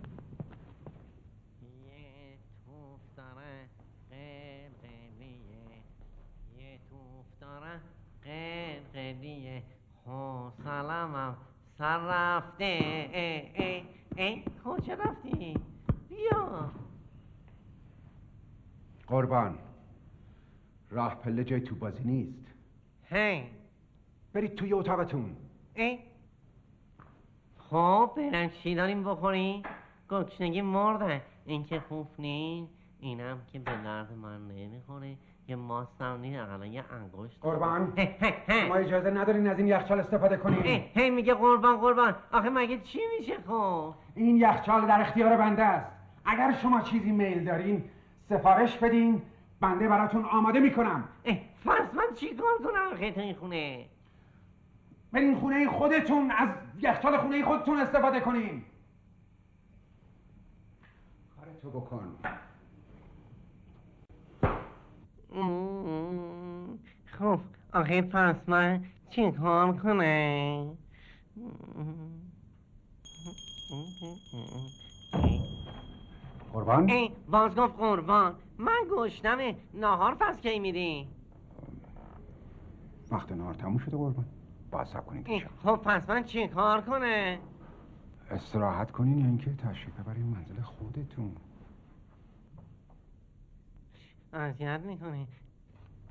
توف داره قلقلیه یه توف داره قلقلیه حوصلمم سر رفته. ای ای ای. کجا رفتی؟ بیا. قربان. راه پله جای تو بازی نیست. هی. برید توی اتاقتون. ای. خب برن چی داریم بخوری؟ گرسنگی مرده این که خوب نیست اینم که به درد من نمی‌خوره. یه ماستم نیست اقلا یه انگشت. قربان. شما اجازه ندارین از این یخچال استفاده هی کنین. هی میگه قربان قربان. آخه مگه چی میشه خب؟ این یخچال در اختیار بنده است. اگر شما چیزی میل دارین سفارش بدین. بنده براتون آماده می‌کنم. پس من چی کار کنم تو این خونه؟ برین خونه خودتون از یخچال خونه خودتون استفاده کنین کارتو بکن. مم. خب آخه پس من چی کار کنم؟ قربان؟ ای باز گفت قربان. من گشتمه ناهار پس کی میری؟ وقت نهار تموم شده قربان. باید سب. خب پس من چی کار کنه استراحت کنین یا اینکه تشریف ببرین منزل خودتون. اذیت می‌کنه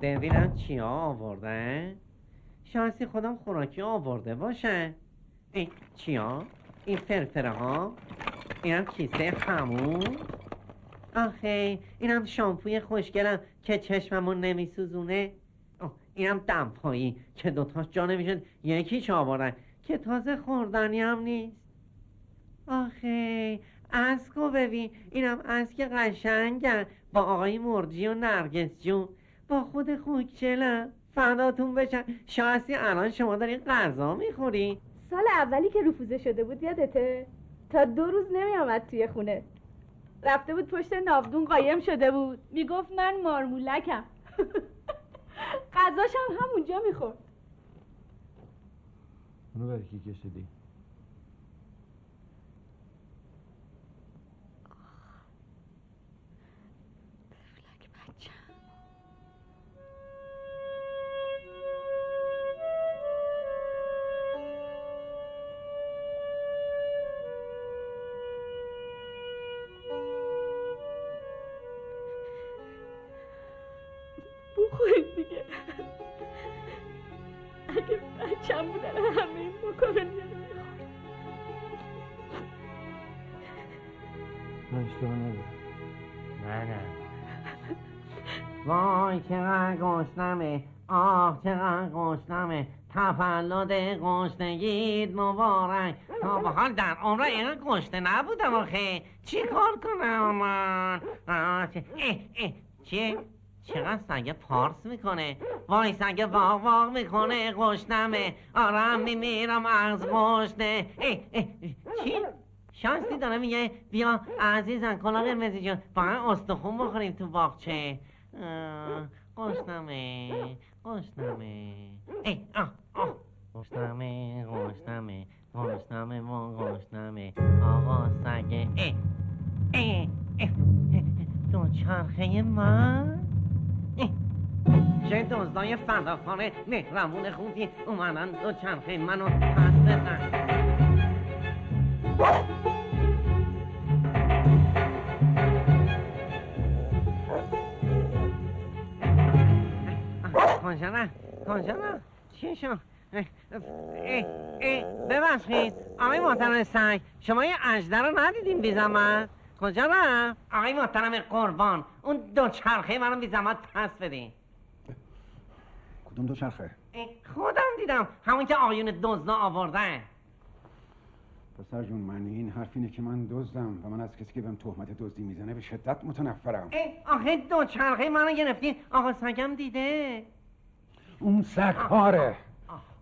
ببینم چیا آورده شانسی خودم خوراکی آورده باشه. ای چیا؟ این فرفره ها اینم کیسه همون آخه اینم شامپوی خوشگلم که چشممون نمیسوزونه. اینم دمپایی که دوتاش جا نمی‌شد یکی آوردن که تازه خوردنی هم نیست. آخه اسکو ببین. اینم اسک قشنگن. با آقای مرجی و نرگس جون. با خود خوکچلم. فداتون بشن. شاستی الان شما دارین غذا می‌خوری. سال اولی که رفوزه شده بود یادته؟ تا دو روز نمیامد توی خونه. رفته بود پشت ناودون قایم شده بود. می‌گفت من مارمولکم. غذاش هم همونجا می‌خورد. اونو برای کی کشیدی؟ چقدر گشنمه آه چقدر گشنمه تولد گشنگید مبارک. تا به حال در عمر اینقدر گشنه نبودم آخه. چی کار کنم من؟ اه، اه، چقدر سگه پارس می‌کنه. وای سگه واق واق می‌کنه گشنمه آرام میمیرم از گشنه. چی؟ شانسی داره میگه بیا عزیزم کلا قرمزی جان با هم استخون بخوریم تو باغچه. گشنمه گشنمه ای آه آه گشنمه گشنمه گشنمه و گشنمه آقا سگه ای ای دو چرخه من. چه دزدای فداکاره مهربون خوبی اومدن دو چرخه منو پس بدن کجا نه کجا نه چی شد اه، اه، اه، ببخشید آقای محترم سگ شما یه اجده رو ندیدین بی زحمت؟ کجا نه آقای محترم قربان اون دو چرخه منو بی زحمت پس بدین. کدوم دو چرخه؟ خودم دیدم همون که آقایون دزدا آوردن. پسر جون من این حرف اینه که من دزدم و من از کسی که بهم تهمت دزدی می‌زنه به شدت متنفرم. اه، آخه دو چرخه منو گرفتین آقا سگم دیده. اون سگهاره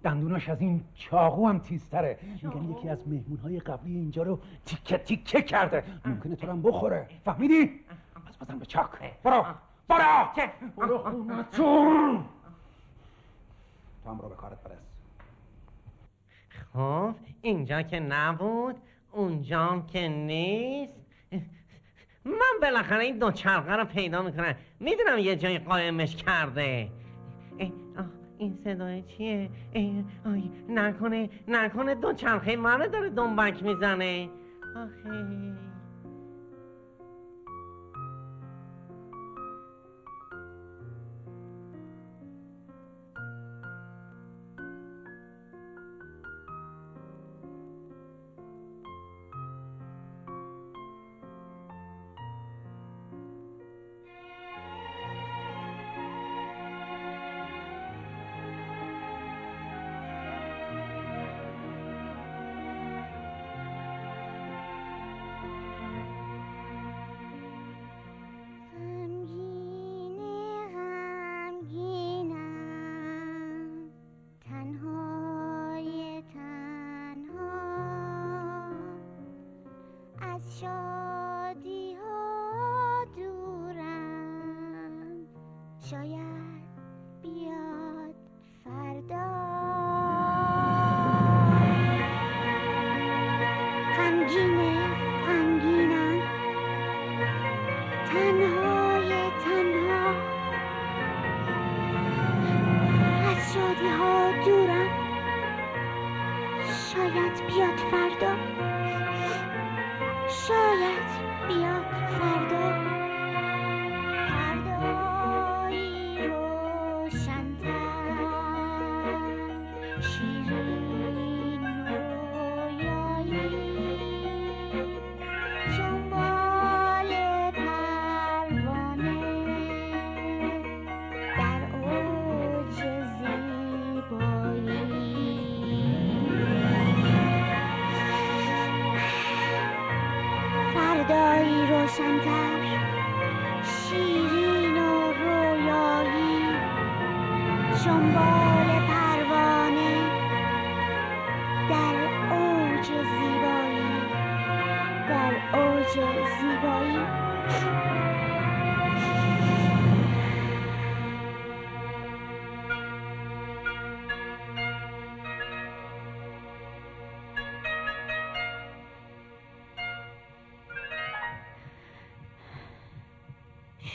دندوناش از این چاقو هم تیزتره. میگن یکی از مهمون های قبلی اینجا رو تیکه تیکه کرده. ممکنه تو رو هم بخوره. فهمیدی؟ پس بزن به چاک. برو. برو. برو خونتون تو هم برو به کارت برس. خب اینجا که نبود اونجا که نیست. من بالاخره این دو چرخه رو پیدا می‌کنم. می‌دونم یه جایی قایمش کرده. این صدای چیه؟ اه، آی، نکنه نکنه دو چرخه منو داره دنبک می‌زنه آخه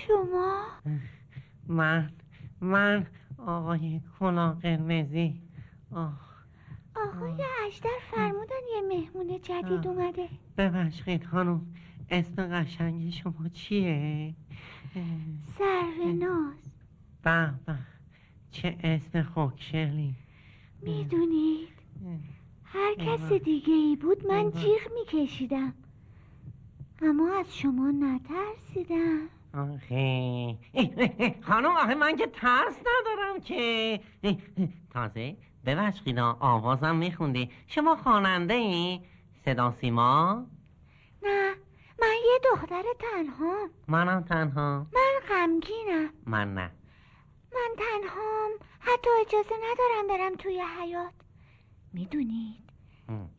شما؟ من من آقای کلا قرمزی. آه. آقای اجدر فرمودن یه مهمون جدید اومده. ببخشید خانم اسم قشنگی شما چیه؟ سروناز به به. چه اسم خوکشلی. می‌دونید هر کس دیگه ای بود من جیغ میکشیدم. اما از شما نترسیدم. آخه. خانم آخه من که ترس ندارم که. تازه ببخشید آوازم میخوندی شما خواننده ای؟ صدا سیما؟ نه من یه دختر تنها منم تنها. من غمگینم. من نه. من تنهام. حتی اجازه ندارم برم توی حیات می‌دونید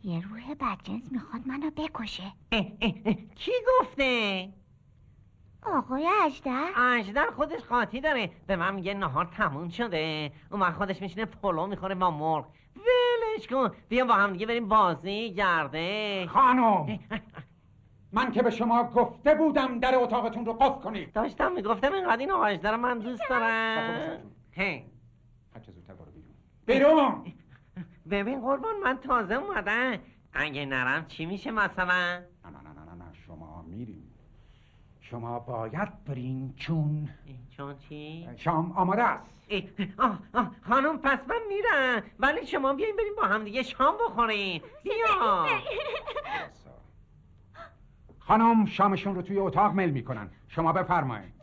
یه روح بدجنس می‌خواد منو بکشه. کی گفته؟ آقای اجدر؟ اجدر خودش قاطی داره. به من میگه نهار تموم شده. اون وقت خودش میشینه پلو می‌خوره با مرغ. ولش کن. بیا با هم دیگه بریم بازی گرده. خانم من که به شما گفته بودم در اتاقتون رو قفل کنید. داشتم می‌گفتم اینقدر این آقای اجدر من دوست دارم. هی. هرچه زودتر برو بیرون. بیرون! ببین قربان من تازه اومدم. اگه نرم چی میشه مثلا نه نه نه نه نه شما میرین شما باید برین چون چون چی؟ شام آماده است. آه آه خانم پس من میرم. ولی شما بیاین بریم با هم دیگه شام بخوریم. بیا. خانم شامشون رو توی اتاق مل می‌کنن. شما بفرمایید.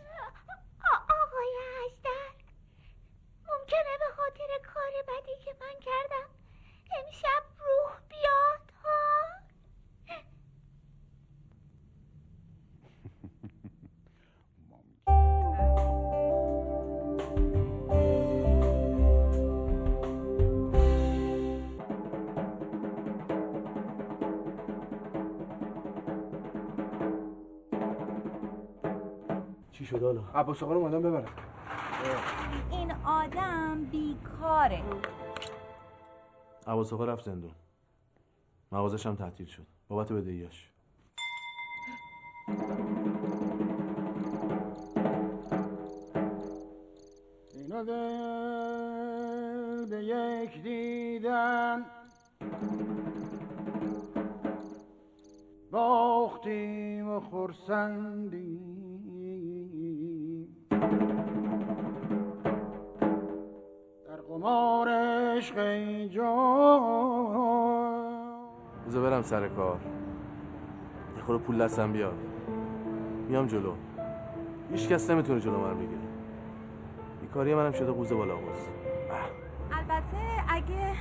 عباس آقا رو اومدن ببرن. این آدم بیکاره. عباس آقا رفت زندون. مغازش هم تعطیل شد. بابت بدهیاش. اینا دل به یک دیدن. باختیم و خورسندیم در قمار عشق جان. بذار برم سر کار. یه خورده پول دستم بیاد. میام جلو. هیچ کس نمی‌تونه جلو من بگیره. بیکاری منم شده قوز بالا قوز. البته اگه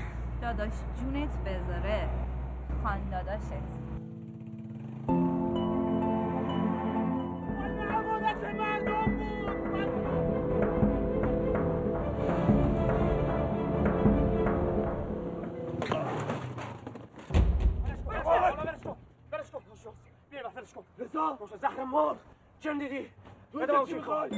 داداش جونت بذاره خان داداشت. مار. چند دیدی؟ بده چی می‌خوای.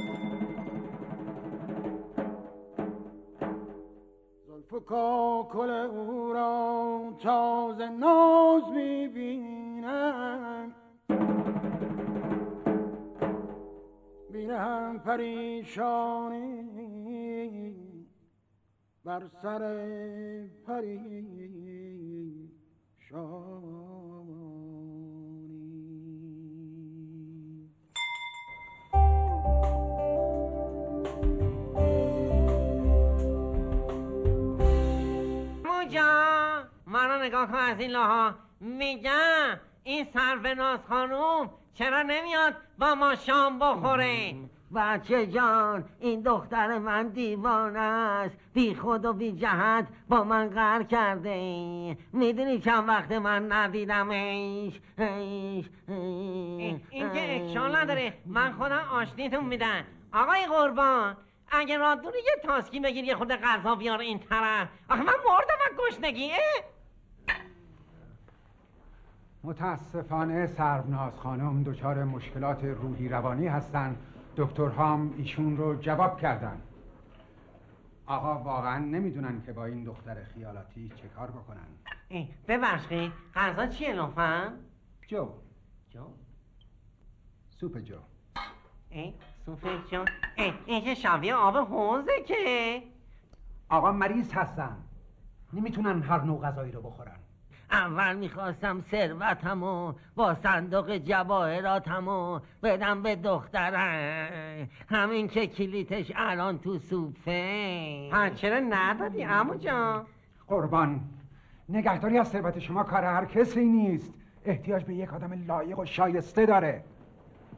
زلف کاکل او را تازه ناز می‌بینم. بینم پریشانی بر سر پریشانی. موجا نگاه کن از این لاها میگم این سروناز خانوم چرا نمیاد با ما شام بخوره؟ بچه جان این دختر من دیوانه است. بی خود و بی جهت با من قهر کرده می‌دونی چند وقت من ندیدمش ایش این که اکشان نداره. من خودم آشتیتون میدم. آقای قربان اگه رادون یه تاسکی بگیر یه خود غذا بیار این طرف. آخه من مردم از گشنگی اه؟ متاسفانه سربناز خانم دچار مشکلات روحی روانی هستند. دکترها هم ایشون رو جواب کردن. آقا واقعا نمی‌دونن که با این دختر خیالاتی چه کار بکنن. ببخشید غذا چیه لطفا؟ جو. جو. سوپ جو. ای سوفه جان ای این که شبیه آب حوزه که. آقا مریض هستن. نمی‌تونن هر نوع غذایی رو بخورن. اول می‌خواستم ثروتمو با صندوق جواهراتمو بدم به دخترم همین که کلیتش الان تو سوپه ها چرا ندادی امو جان. قربان. نگهداری از ثروت شما کار هر کسی نیست. احتیاج به یک آدم لایق و شایسته داره.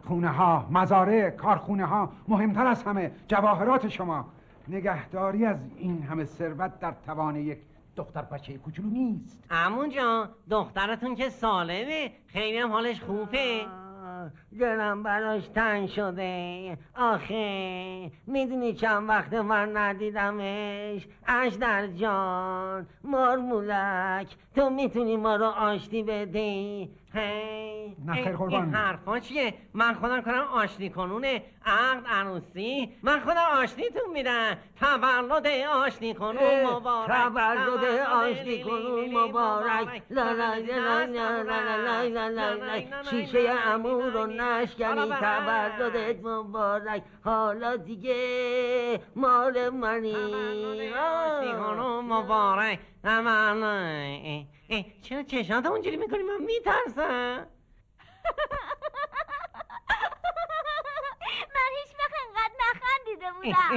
خونه ها مزارع کارخونه ها مهمتر از همه جواهرات شما. نگهداری از این همه ثروت در توان یک دختر بچه کوچولو نیست. امون جان دخترتون که سالمه. خیلی هم حالش خوبه. دلم براش تنگ شده آخه می‌دونی چند وقت من ندیدمش در جان مارمولک تو می‌تونی ما رو آشتی بدی هی نه خیر این- قربان. این حرفا چیه من خودم کنم آشتی کنونه عقد عروسی من خودم آشتیتون میرم تولد آشتی کنون مبارک تولد آشتی کنون مبارک لا لا لا لا لا لا لا لا لا شیشه امور نشکنی تولدت مبارک. حالا دیگه مال منی. کنون مبارک. اه، چرا چشات اونجوری می‌کنی؟ من میترسم. من هیچ وقت انقدر نخندیده بودم.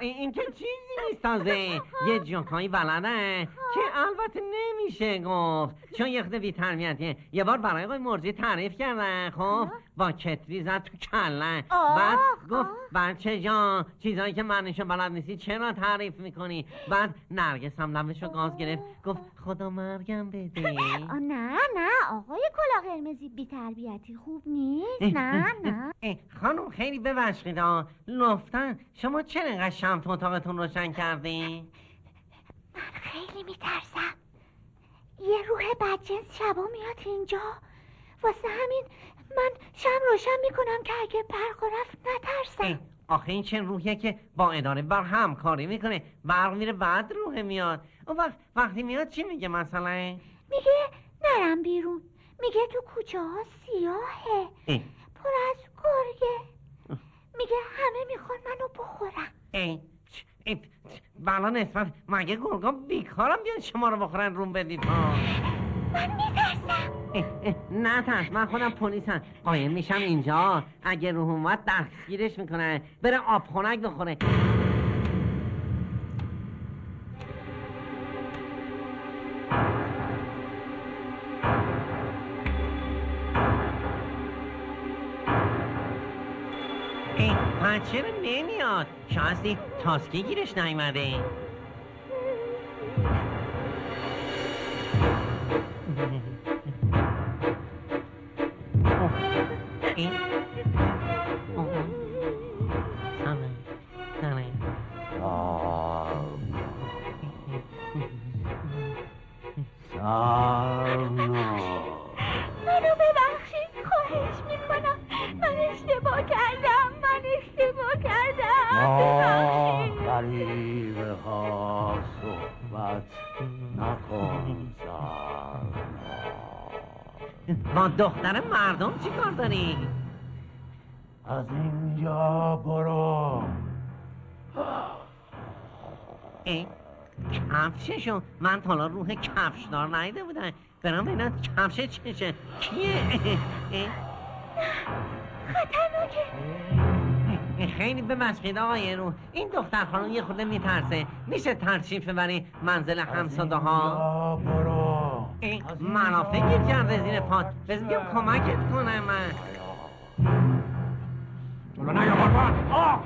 این که چیزی نیست تازه. یه جوکایی بلده که البته نمیشه گفت. چون یه خود بی تربیتیه یه بار برای آقای مرزی تعریف کردن خب؟ با کتری زد تو آه، بعد گفت بچه جان چیزایی که منشو بلد نیستی چرا تعریف می‌کنی؟ بعد نرگس هم لبشو گاز گرفت. گفت خدا مرگم بده. نه نه آقای کلا قرمزی بی تربیتی خوب نیست. نه نه. خانم خیلی ببخشید. لطفا شما چرا اینقدر شم تو اتاقتون روشن کردین خیلی میترسم. یه روح بدجنس شبا میاد اینجا. واسه همین من شم روشن می‌کنم که اگه برق رفت نترسم آخه این چه روحیه که با اداره بر همکاری می‌کنه. برق میره بعد روح میاد. اون وقت وقتی میاد چی میگه مثلا؟ میگه نرم بیرون. میگه تو کوچه ها سیاهه. اه، پر از گرگه. میگه همه می‌خوان منو چ- اه، چ- بلا نسبت مگه گرگا بیکارم بیان شما رو بخورن روم بدید؟ ها من میترسم. نه ترس من خودم پلیسم. قایم میشم اینجا. اگه روح اومد دستگیرش می‌کنن بره آب خنک بخوره. ای چرا نمیاد؟ شاید تاسکی گیرش نیومده. دختر مردم چی کار داری؟ از اینجا برو. ای کفششو من تا حالا روح کفشدار ندیده بودم. برام ببینم کفش چشه. کیه؟ خطرناکه. خیلی ببخشید آقای رو این دختر خانم یه خورده میترسه. میشه ترشیف ببری منزل همساده ها برو. ای، منافع یه جرده زیر پات. بذار بیام کمکت کنم من. جلو نیا قربان آه.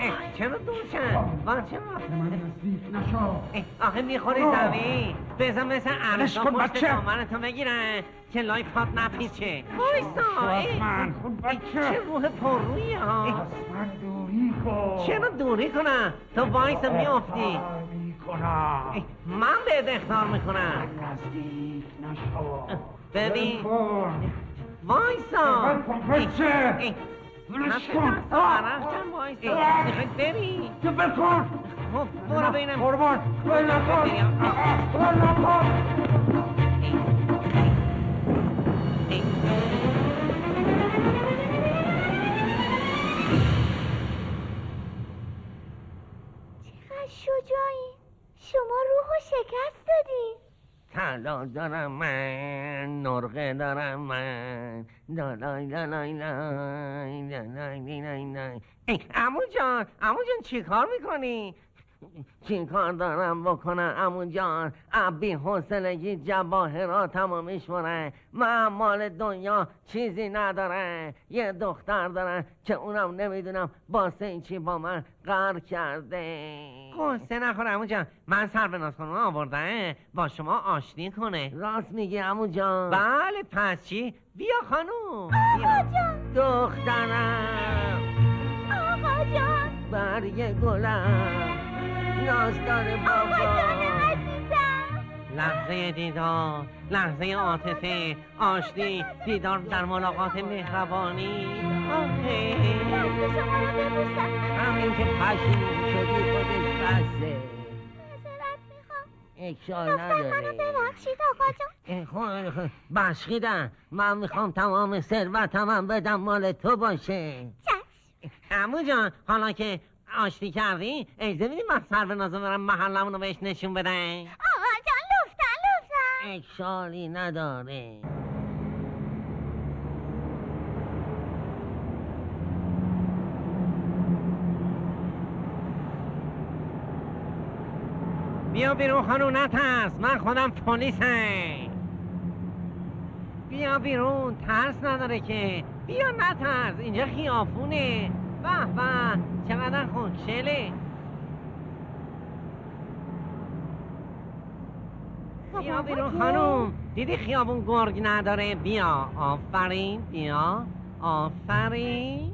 ای، چرا دور شد؟ وان چرا؟ من نزدیک نشو. آخه می‌خوری. زمین بزن مثل کن، پشت. دامنتو بگیرن که لای پات نپیچه. وایسا. ای، من خون بچه. چه روح پررویی ها؟ من دوری کن. چرا دوری کنم؟ تو وایسا میافتی. می‌کنم. من به اختار می‌کنم. نزدیک نشو ببین. وایسا. بچه ولش کن. رفتم تو بکن. خب، برو بینم قربان. بینم شما روحو شکست دادین. طلا دارم من نرغه دارم من. دالای دالای لای دالای لای لای امو جان امو جان چی کار می‌کنی؟ چی کار دارم بکنم؟ امون جان عبی حوصلگی جواهرات تمام میشمارن من مال دنیا چیزی ندارن یه دختر دارن که اونم نمی‌دونم باسه این چی با من قرار کرده. قصه نخور امون جان. من سر به خانم آوردن با شما آشتی کنه. راست میگی امون جان. بله پس چی؟ بیا خانوم آقا جان. دخترم. آقا جان. برگ گلم. داره بابا. لحظه دیدار لحظه عاطفه. آشتی دیدار در ملاقات مهربانی. آخه. همین که پشیمون شدی خودش بسه منو نداره ببخشید آقا جان. خب، من می‌خوام تمام ثروتم هم بدم مال تو باشه. امو جان حالا که آشتی کردی؟ اجازه میدی من سر به نازم برم محلمون رو بهش نشون بدن آقا جان لطفا لطفا. اکشالی نداره. بیا بیرون خانو نترس. من خودم پلیسم. بیا بیرون ترس نداره که. بیا نترس اینجا خیافونه به به چقدر خوشگله بیا بیرون خانوم دیدی خیابون گرگ نداره بیا آفرین بیا آفرین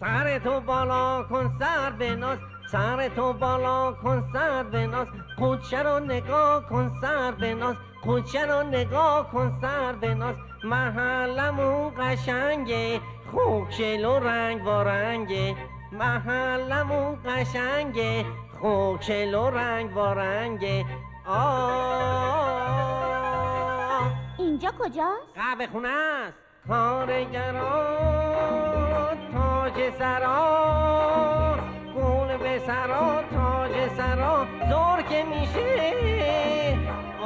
سر تو بالا کن سر بناز سر تو بالا کن سر بناز کوچه رو نگاه کن سر بناز کوچه رو نگاه کن سر بناز محلمون قشنگه خوب و رنگ با رنگه. محلمون قشنگه خوب و رنگ با رنگه. آه اینجا کجاست؟ قهوه خونه است. کارگرا تاج سرا. گل به سرا تاج سرا. زور که میشه.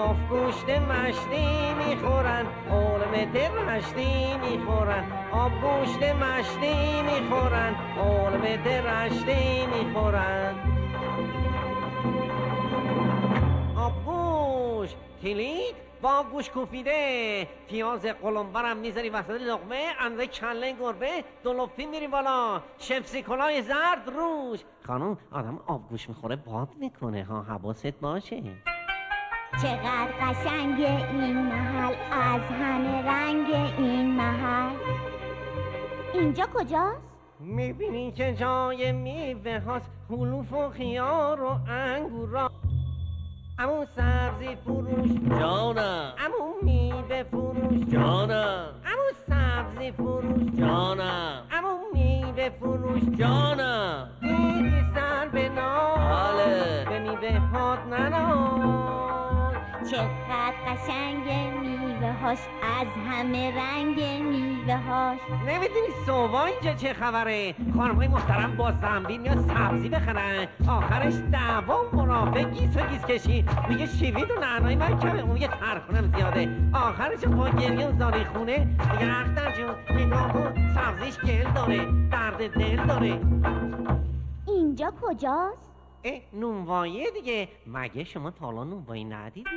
آف گوشت مشتی می‌خورن علمت رشتی می‌خورن آب گوشت مشتی می‌خورن علمت رشتی می‌خورن. آبگوش کلید با گوش کوفیده پیاز قلمبرم می‌ذاری وسط لقمه اندازه کله گربه دلوپی میری بالا شمسی کلاه زرد روش. خانم آدم آبگوش می‌خوره باد می‌کنه ها حواست باشه. چقدر قشنگ این محل از همه رنگ این محل. اینجا کجاست؟ می‌بینی که جای میوه هاست حلوف و خیار و انگورا امو سبزی فروش. جانم. امو میوه فروش. جانم. امو سبزی فروش. جانم. امو میوه فروش. جانم. دیدی سر به نار بله. به میوه هات ننال چقدر قشنگ میوه هاش از همه رنگ میوه هاش. نمی‌دونی صبح اینجا چه خبره؟ خانمهای محترم با زنبیل میاد سبزی بخرن. آخرش دعوا و مرافع گیس و گیس کشی. میگه شیوید و نعنای من کمه اون میگه ترخونم زیاده. آخرش با گریه و زاری خونه. میگه اختر جون نگاه کن سبزیش گل داره درد دل داره. اینجا کجاست؟ نونواییه دیگه. مگه شما تا حالا نونوایی ندیدی؟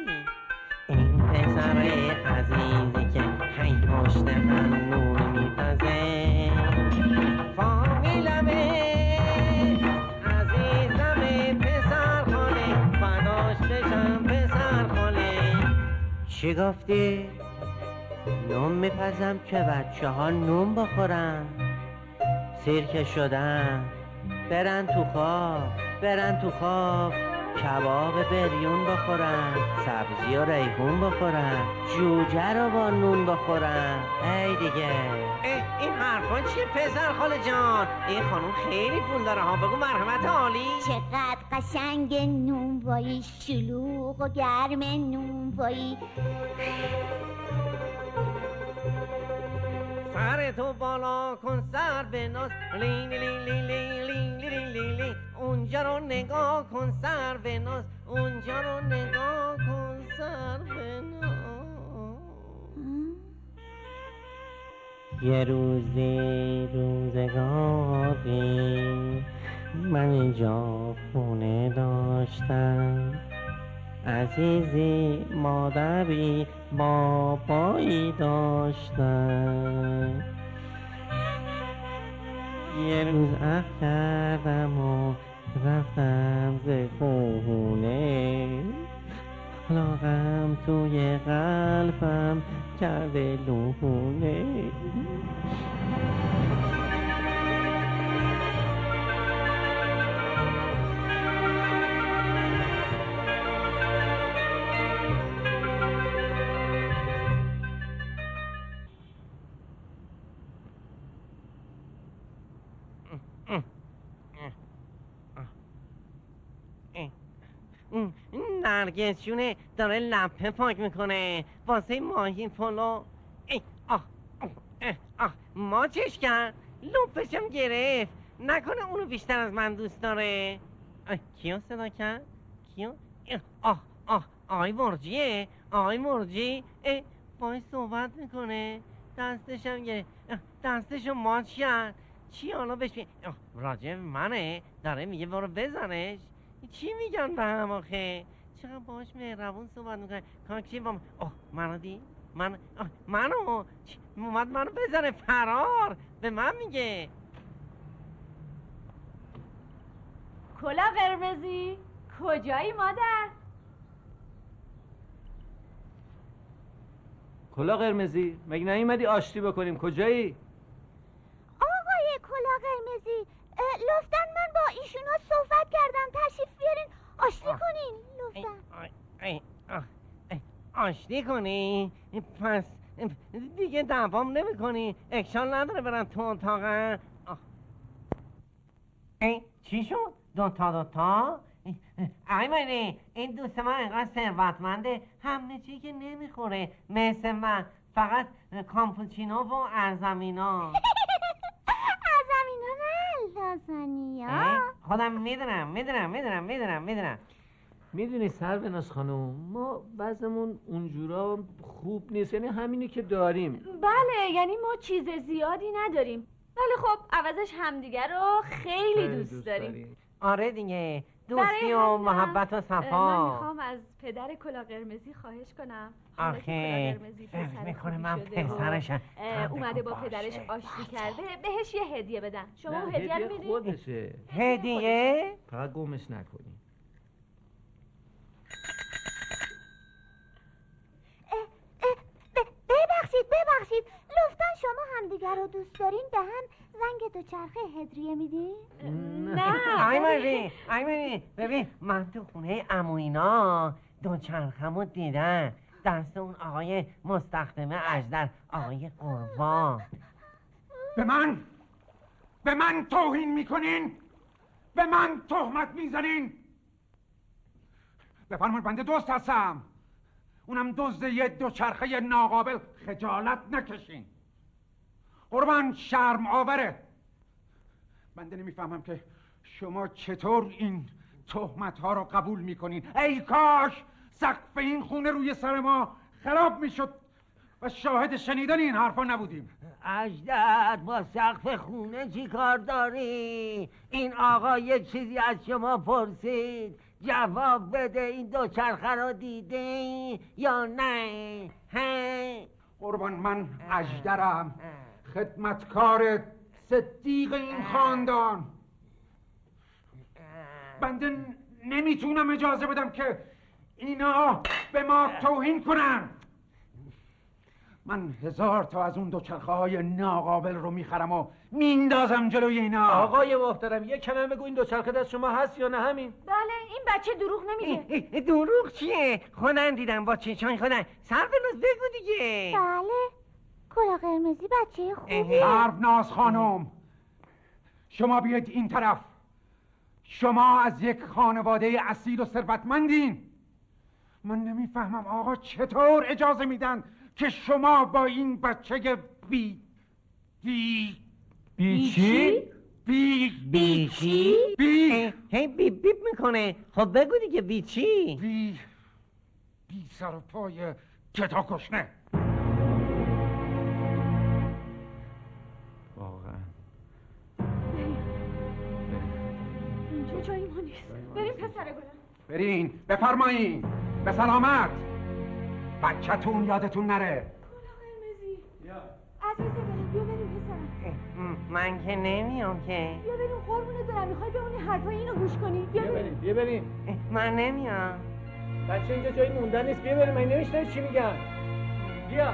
این پسر عزیزی که هی پشت هم نون میپزه فامیلمه عزیزمه پسر خاله. فداش بشم پسر خاله. چی گفتی؟ نون میپزم که بچه ها نون بخورن. سیرکه شدن. برن تو خواب برن تو خواب کباب بریون بخورن سبزی و ریحون بخورن جوجه رو با نون بخورن. ای دیگه. این حرفا چیه پسر خاله جان؟ این خانم خیلی پول داره ها. بگو مرحمت عالی. چقدر قشنگ نونوایی شلوغ و گرم نونوایی سر تو بالا کن سروناز لین لین لین لین لین لین لین اونجا رو نگاه کن سروناز اونجا رو نگاه کن سر به یه روزی روزگاری من اینجا خونه داشتم عزیزی مادری بابایی داشتم. یه روز اخ کردم و رفتم ز خونه خلاقم توی قلبم کرده لونه نرگس جونه داره لپه پاک می‌کنه. واسه ماهی پلو. ای، آه کرد؟ لپشم گرفت. نکنه اونو بیشتر از من دوست داره. کیو صدا کرد؟ کیو؟ آه آه آی مرجیه. آی مرجی. باش صحبت می‌کنه. دستشم گرفت. اه، دستشو ماچ کرد. چی حالا بهش به منه؟ داره میگه برو بزنش. چی میگن به هم آخه؟ چقدر باش مهربون صحبت می‌کنه کاکی با من؟ اوه منو دی. من آه، منو؟ اومد منو بزنه فرار. به من میگه. کلا قرمزی. کجایی مادر؟ کلا قرمزی؟ مگه نیومدی آشتی بکنیم؟ کجایی؟ آقای کلا قرمزی لطفا من با ایشونا صحبت کردم تشریف بیارین آشتی کنین. ای، ای، آشتی کنی. پس دیگه دعوام نمی کنی اکشان نداره برن تو اتاقم آه. ای چی شد؟ دوتا دوتا ایمانی این دوست من اینقدر ثروتمنده. همه چی که نمی‌خوره. مثل من. فقط کامپوچینو و ارزمینا. از اینا نه لازانیا؟ خودم می‌دونم می‌دونم می‌دونم می‌دونم می‌دونم. می‌دونی سروناز خانم ما بعضمون اونجورا خوب نیست یعنی همینی که داریم. بله یعنی ما چیز زیادی نداریم. ولی خب عوضش همدیگه رو خیلی دوست داریم. آره دیگه. دوستی و محبت و اه، من صفا می‌خوام از پدر کلا قرمزی خواهش کنم. آخه فکر می‌کنه من پسرشم. اومده با پدرش آشتی کرده. بهش یه هدیه بدن. شما هدیه رو میدین خودشه. هدیه؟ فقط گمش نکنی ببخشید ببخشید لطفا شما همدیگر رو دوست دارین به هم زنگ دوچرخه هدریه میدین؟ نه. ایمانی ایمانی ببین من تو خونه اموینا دوچرخمو دیدم. دست اون آقای مستخدمه اجدر آقای قربان. به من به من توهین می‌کنین؟ به من تهمت می‌زنین؟ بفرمایید بنده دوست هستم. اونم دزد یه دوچرخه ناقابل خجالت نکشین. قربان شرم آوره. بنده نمی‌فهمم که شما چطور این تهمت ها رو قبول می‌کنین. ای کاش سقف این خونه روی سر ما خراب می‌شد و شاهد شنیدن این حرفا نبودیم. اجدر با سقف خونه چی کار داری؟ این آقا یه چیزی از شما پرسید. جواب بده این دوچرخه رو دیده یا نه؟ هی؟ قربان من اجدرم. خدمتکار صدیق این خاندان. بنده نمی‌تونم اجازه بدم که اینا به ما توهین کنن. من هزار تا از اون دوچرخه های ناقابل رو می‌خرم و میندازم جلوی اینا. آقای محترم یه کلمه بگو این دوچرخه دست شما هست یا نه همین؟ بله این بچه دروغ نمیگه. دروغ چیه؟ خودم دیدم با چشان خودم سرفنوز بگو دیگه. بله. کلا قرمزی بچه خوبی حرف ناز خانم شما بیاید این طرف شما از یک خانواده اصیل و ثروتمندین من نمی‌فهمم آقا چطور اجازه میدن که شما با این بچه بی بی بی چی؟ بی بی چی؟ بی هی بیب بیب می‌کنه خب بگو دیگه بی چی؟ بی بی سر و پای کتا کشنه جایی ما نیست. بریم پسر گلم. برین. بفرمایین. به سلامت. بچهتون یادتون نره. عزیز دلم بیا بریم پسرم من که نمیام که. بیا بریم قربونه دارم می‌خوای بمونی حرفای اینو گوش کنی؟ بیا بریم. بیا بریم. من نمیام. بچه اینجا جایی موندن نیست. بیا بریم. من نمیشنم چی میگن بیا.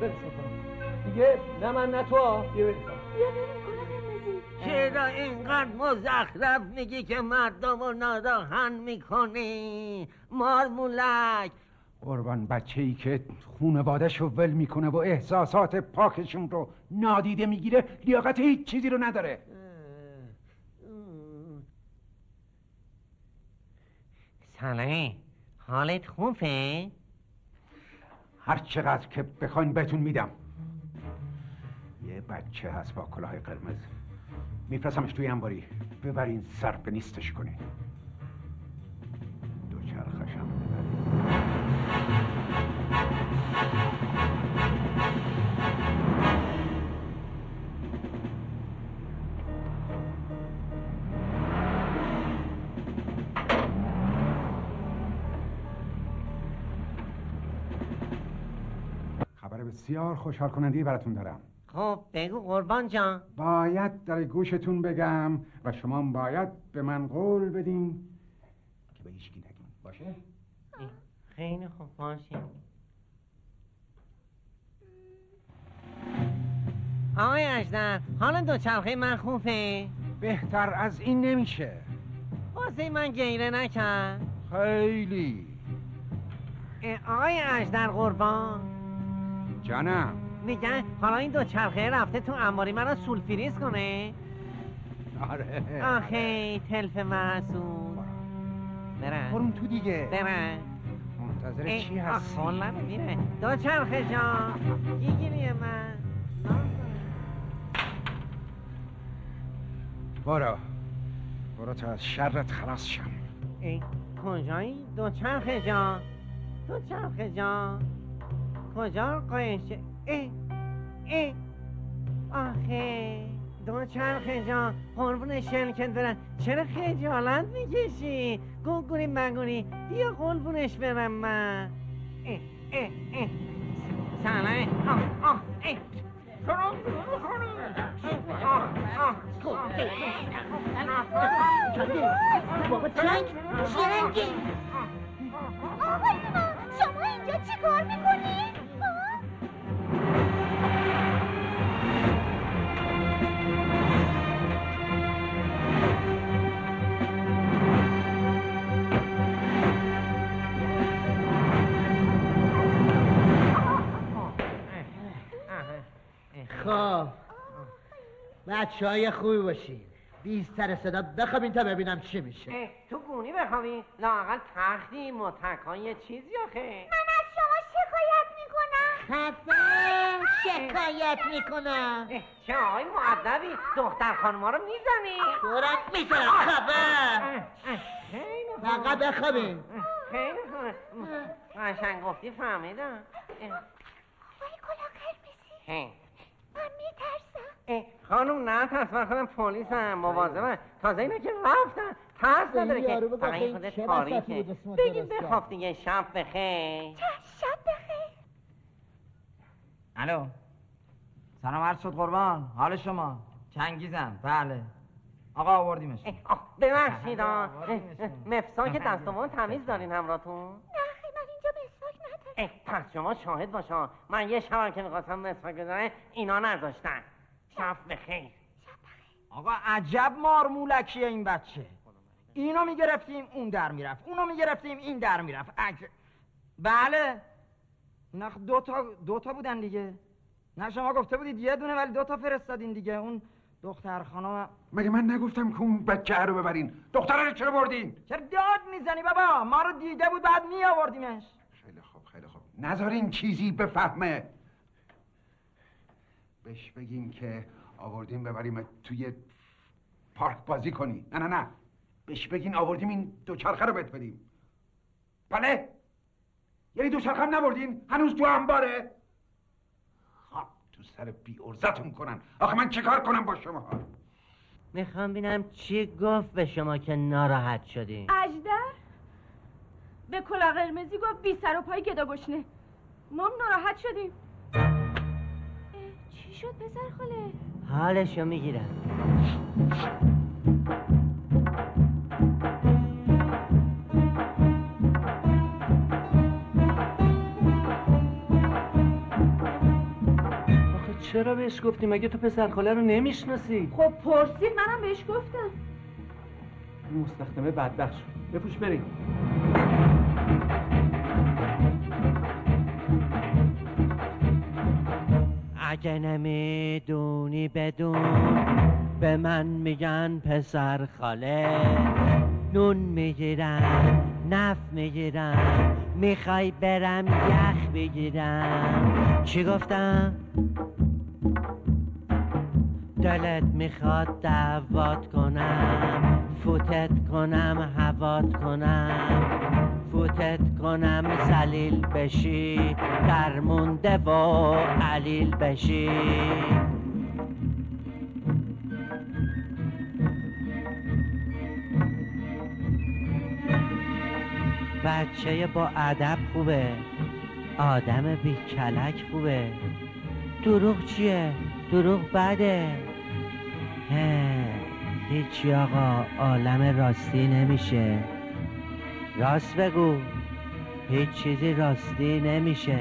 بریم دیگه نه من نه تو. بیا بریم. بیا بریم کلا چرا اینقدر مزخرف میگی که مردم رو ناراحت می‌کنی؟ مارمولک قربان بچه ای که خونوادش رو ول می‌کنه و احساسات پاکشون رو نادیده می‌گیره لیاقت هیچ چیزی رو نداره. سلام. حالت خوبه؟ هر چقدر که بخواین بهتون میدم. یه بچه هست با کلاه قرمز. میفرستمش توی انباری. ببرین سر به نیستش کنین دو چرخشم ببرین خبر بسیار خوشحال کننده براتون دارم. خب بگو قربان جان. باید در گوشتون بگم و شما باید به من قول بدین. که به هیچکی نگین. باشه؟ خیلی خوب باشه. آقای اجدر حالا دوچرخه من خوبه؟ بهتر از این نمیشه. واسه من گیره نکرد. خیلی. آقای اجدر قربان. جانم. میگن حالا این دوچرخه رفته تو انباری من رو سولفریز کنه. آره. آخه تلف محسود برن. برون تو دیگه. برن. منتظر چی هستی؟ والا میره دوچرخه جان گیگیری من. برو. برو تا از شرت خلاص شم. ای کجایی؟ دوچرخه جان. دوچرخه جان. کجا قایشه ای ای. آخه دوچرخه جان قربون شلکت برن چرا خجالت می‌کشی؟ گوگوری مگوری بیا قربونش برم من. ای ای ای سلام. آه آه ای بابا چنگ. چنگی. آقای ما شما اینجا چی کار بچه های خوبی باشین. بی سر صدا بخوابین تا ببینم چی میشه. تو گونی بخوابی؟ لااقل تختی متکان یه چیزی آخه. من از شما شکایت می‌کنم. خفه! شکایت می‌کنم. چه آقای معدبی دختر خانما رو می‌زنی؟ دورم می‌زنم خفه! فقط بخوابین. خیلی خوبه قشنگ گفتی فهمیدم. آقای کلا قرمزی اه. من میترسم. خانم نه ترس من خودم پولیسم مواظبم. تازه اینا که رفتن ترس نداره که فقط این خودت تاریکه بگیم بخواب. دیگه شب بخیر. شب بخیر؟ الو. سلام عرض شد قربان. حال شما؟ چنگیزم. بله. آقا آوردیمش. ببخشید مفساک دستمون تمیز دارین همراهتون؟ نه من اینجا مسواک ندارم. اه، پس شما شاهد باشا. من یه شبم که می‌خواستم مسواک بزنم اینا نذاشتن. شب بخیر آقا عجب مارمولکیه این بچه. اینو می‌گرفتیم اون در می‌رفت. اونو می‌گرفتیم این در می‌رفت. عج... بله. نه دو تا دو تا بودن دیگه. نه شما گفته بودید یه دونه ولی دو تا فرستادین دیگه. اون دختر خانم مگه من نگفتم که اون بچه رو ببرین؟ دختره رو چرا بردین؟ چرا داد می‌زنی بابا؟ ما رو دیده بود بعد می آوردیمش خیلی خوب خیلی خوب. نذارین چیزی بفهمه. بهش بگین که آوردیم ببریم توی پارک بازی کنی. نه نه نه. بهش بگین آوردیم این دوچرخه رو بهت بدیم. بله؟ یعنی دوچرخه هم نبردین؟ هنوز تو انباره؟ خب تو سر بی ارزتون کنن. آخه من چه کار کنم با شما؟ می‌خوام بینم چی گفت به شما که ناراحت شدین. اجدر به کلا قرمزی گفت بی سر و پای گدا گشنه. ما هم ناراحت شدیم. چی شد پسر خاله؟ حالشو می‌گیرم. آخه چرا بهش گفتی؟ مگه تو پسر خاله رو نمی‌شناسی؟ خب پرسید منم بهش گفتم. این مستخدمه بدبخت شد. بپوش بریم. اگه نمی‌دونی بدون به من میگن پسر خاله. نون می‌گیرم نف می‌گیرم می‌خوای برم یخ بگیرم. چی گفتم؟ دلت می‌خواد دعوات کنم فوتت کنم هوات کنم. فوتت کنم زلیل بشی درمونده و علیل بشی. بچه با ادب خوبه آدم بی کلک خوبه. دروغ چیه؟ دروغ بده. هیچی آقا عالم راستی نمیشه. راست بگو. هیچ چیزی راستی نمیشه.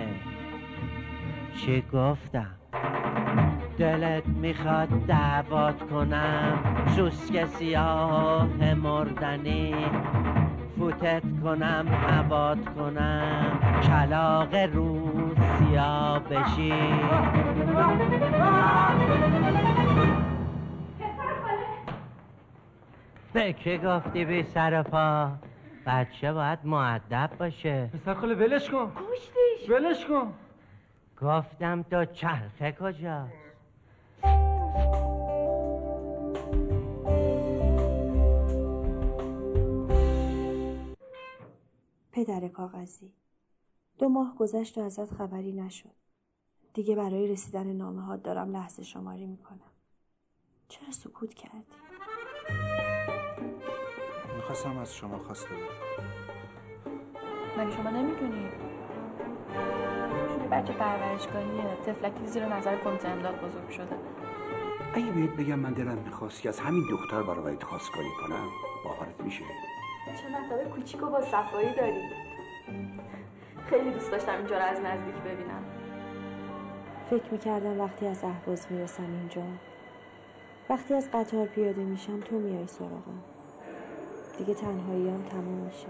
چی گفتم؟ دلت می‌خواد دعوات کنم. سوسک سیاه مردنی. فوتت کنم هوات کنم. کلاق روز سیاه بشی. به که گفتی بی سر پا؟ بچه باید معدب باشه. پسر خاله ولش کن. کشتیش ولش کن. گفتم تو چرخه کجا؟ پدر کاغذی. دو ماه گذشت و ازت خبری نشد. دیگه برای رسیدن نامه ها دارم لحظه شماری می‌کنم. چرا سکوت کردی؟ می‌خواستم از شما خواسته بود مگه شما نمی‌دونید شما بچه پرورشگاهیه تفلکی زیر نظر کمیته امداد بزرگ شده. اگه بهت بگم من دلم می‌خواست که از همین دختر برای خواستگاری کنم باورت میشه. چه مطلب کوچیک و با صفایی داری. خیلی دوست داشتم اینجا رو از نزدیک ببینم. فکر می‌کردم وقتی از اهواز می‌رسم اینجا وقتی از قطار پیاده میشم تو میای سراغم. دیگه تنهاییام تموم میشه.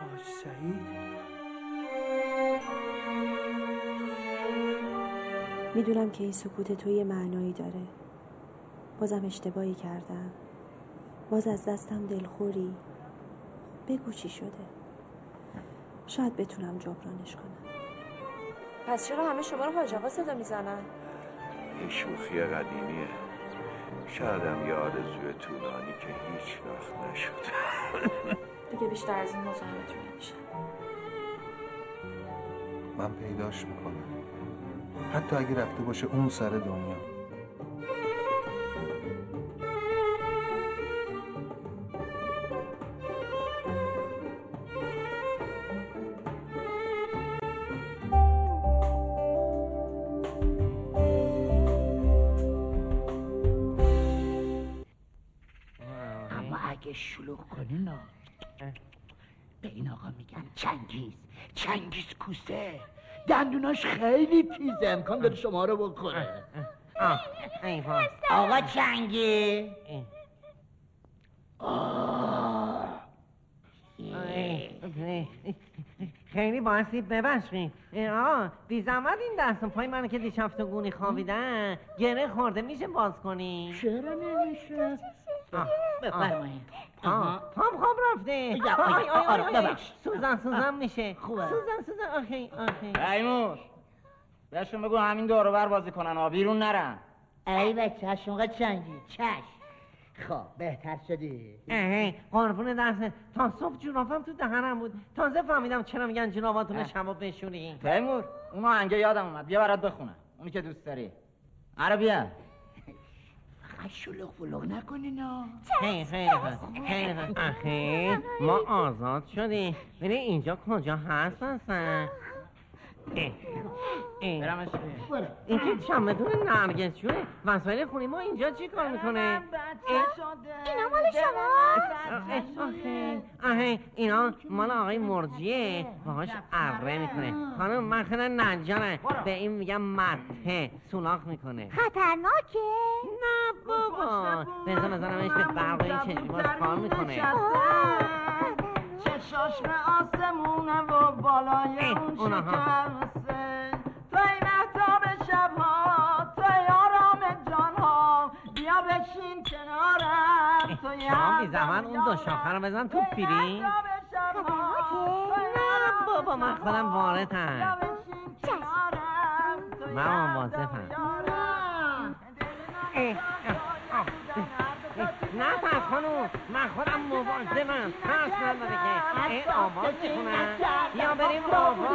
حاج سعید. می‌دونم که این سکوت تو یه معنایی داره. بازم اشتباهی کردم. باز از دستم دلخوری. بگو چی شده. شاید بتونم جبرانش کنم. پس چرا همه شما رو حاج آقا صدا می‌زنن؟ این شوخی قدیمیه. شایدم یه آرزوی طولانی که هیچ وقت نشد. دیگه بیشتر از این مزاحمتون نمیشه. من پیداش می‌کنم. حتی اگه رفته باشه اون سر دنیا. شلوغ کنی نه. به این آقا میگن چنگیز. چنگیز کوسه. دندوناش خیلی تیزه. امکان داره شما رو بخوره آقا چنگی. خیلی باعثی ببخشید آه بی زحمت این دست و پای منو که دیشب تو گونی خوابیدن. گره خورده میشه باز کنی؟ چرا نمیشه بفرمایید. پام پام خواب رفته. یا، آی، آی، آی، آره،. سوزن سوزن میشه. خوبه. سوزن سوزن. آخی آخی. تیمور بهشون بگو همین دورو بر بازی کنن. ها بیرون نرن. ای بچه شما چنگی. چش خب بهتر شدی. اه قربون دست. تا صبح جورافم تو دهنم بود. تازه فهمیدم چرا میگن جوراباتون اه. شبا بشوری تیمور اون آهنگه یادم اومد. بیا برات بخونم. اونی که دوست داری. آره بیا. شلوغ بلوغ نکنین ها خیلی خیلی خیلی خوب آخه ما آزاد شدیم ببین اینجا کجا هست. اه. برمش این که چمدون نرگسشوه وسایل خونی ما اینجا چی کار می‌کنه؟ اینا مال شما؟ آخه آخه اینا مال آقای مرجیه. باهاش اره می‌کنه. خانم من خیلی نجاره به این میگم مته. سولاخ می‌کنه. خطرناکه. نه بابا. بزن بزنمش به برق این چشمی باش کار می‌کنه. چشاش به آسمونه و بالای اون اونها. شکرسه توی محتاب شبها توی آرام جانها. بیا بشین کنارم. توی شما بی زمان اون دو شاخه رو بزن تو پیری نه بابا من خودم واردم. من مواظفم پس خانوم من خودم مواظبم. ترس نداره که این آواز می‌کنم یا بریم بابا.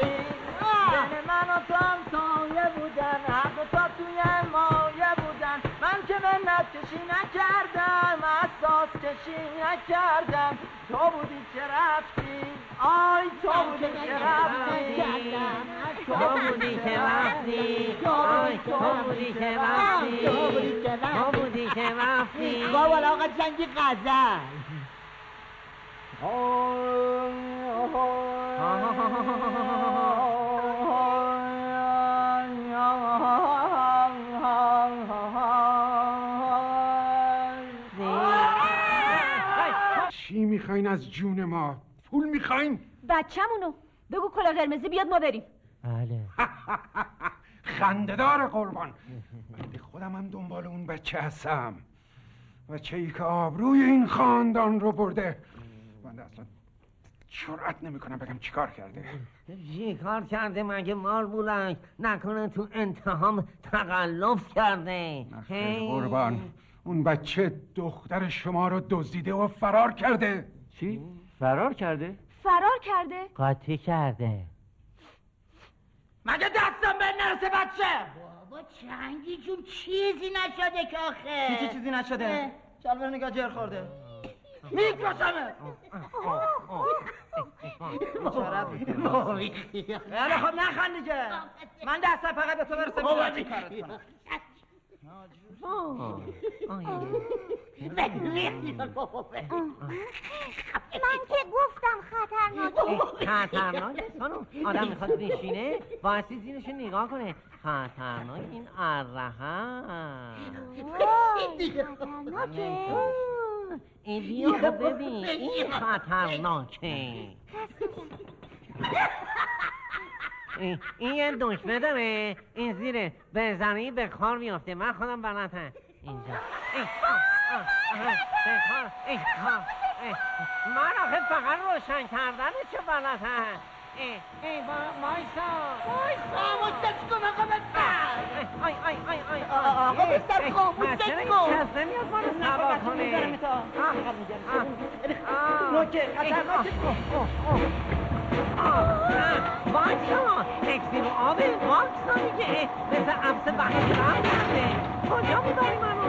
دل من و تو هم سایه بودن دو تا توی مایه بودن. من که منت کشی نکردم. اساس کشی نکردم. تو بودی که رفتی. آی تو بودی که رفتی. تو بودی که رفتی. آی تو بودی که رفتی. تو بودی که رفتی. بابا آقا جنگی غزل. چی می‌خواین از جون ما؟ پول می‌خواین؟ بچه‌مونو. بگو کلا قرمزی بیاد ما بریم. بله. خندهدار قربان. بنده خودم هم دنبال اون بچه هستم. بچه ای که آبروی این خاندان رو برده. بنده اصلا جرأت نمی‌کنم بگم چیکار کرده. چی کار کرده؟ مگه مار بولک نکنه تو انتهام تقلب کرده؟ قربان. اون بچه دختر شما رو دزدیده و فرار کرده. چی؟ فرار کرده؟ فرار کرده؟ قاطی کرده. مگه دستم به نرسه بچه؟ بابا چنگی جون چیزی نشده که آخه. چی چی چیزی نشده؟ چال نگاه جر خورده. میکشمه خیلی خب نخند دیگه. من دستم فقط به تو برسه من که گفتم خطرناکه خطرناک؟ خانم آدم می‌خواد بشینه بایستی زیرش نگاه کنه. خطرناک این اره خطرناکه. این بیا ببین. این خطرناکه. این- این یه دکمه داره. این زیره بزنی به کار میافته. من خودم بلدم. اینجا. ای، به کار، ای، ای. من آخه فقط روشن کردنشو بلدم؟ ای ای وایسا وایسا مستش کن آقا بستر. آی آی آی آی آقا بستر خاموشش کن کس نمیاد ما رو سوار کنه؟ نوکه خطرناکه وایسا اکسیر و آب واکسا دیگه مثل عبس بخش رم کرده کجا می‌بری منو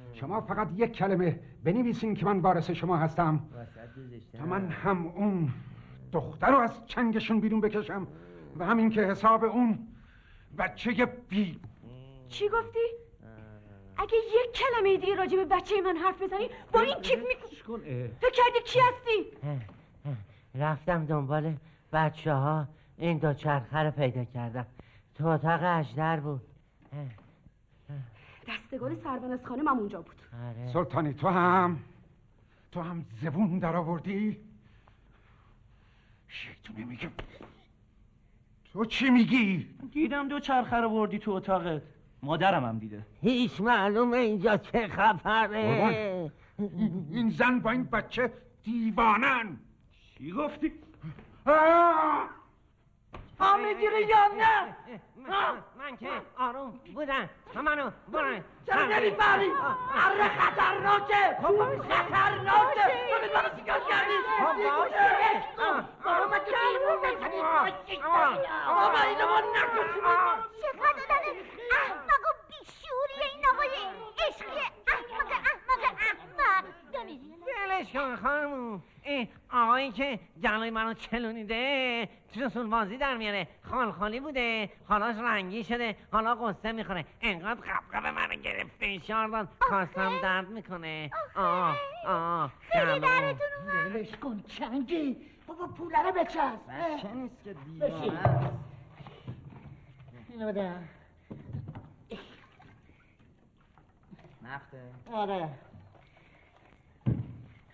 شما فقط یک کلمه بنویسین که من وارث شما هستم. تا من هم اون دختر رو از چنگشون بیرون بکشم و همین که حساب اون بچه بی چی گفتی؟ اگه یک کلمه دیگه راجع به بچه من حرف بزنی با این کیف می تو کردی کی هستی؟ رفتم دنبال بچه ها این دو چرخه رو پیدا کردم. تو اتاق اجدر بود. دستگاه سربن از خانه من اونجا بود. آره. سلطانی تو هم تو هم زبون در آوردی شیطونه میگه. تو چی میگی؟ دیدم دو چرخه رو بردی تو اتاقت. مادرم هم دیده. هیچ معلومه اینجا چه خبره. این زن با این بچه دیوانن. چی گفتی؟ پا می‌گیری یا نه؟ من که آروم بودم منو برن چرا نمی‌فهمی اره خطرناکه خطرناکه. تو به من چیکار کردی؟ بابا من که بابا اینو ما نکشیم چقدر آدم احمق و بیشوری این آقای عشقی احمق احمق احمق بمیری ولش کن خانمون این آقایی که جلوی منو چلونیده رسول بازی در میاره. خال خالی بوده. حالاش رنگی شده. حالا قصه می‌خوره. انقدر قبقب منو گرفت فشار داد خواستم درد می‌کنه. آه آه خیلی. دردتون ولش کن چنگی. بابا پوله رو بچسب. بچه نیست که. دیوانه است. اینو بده. نفته. آره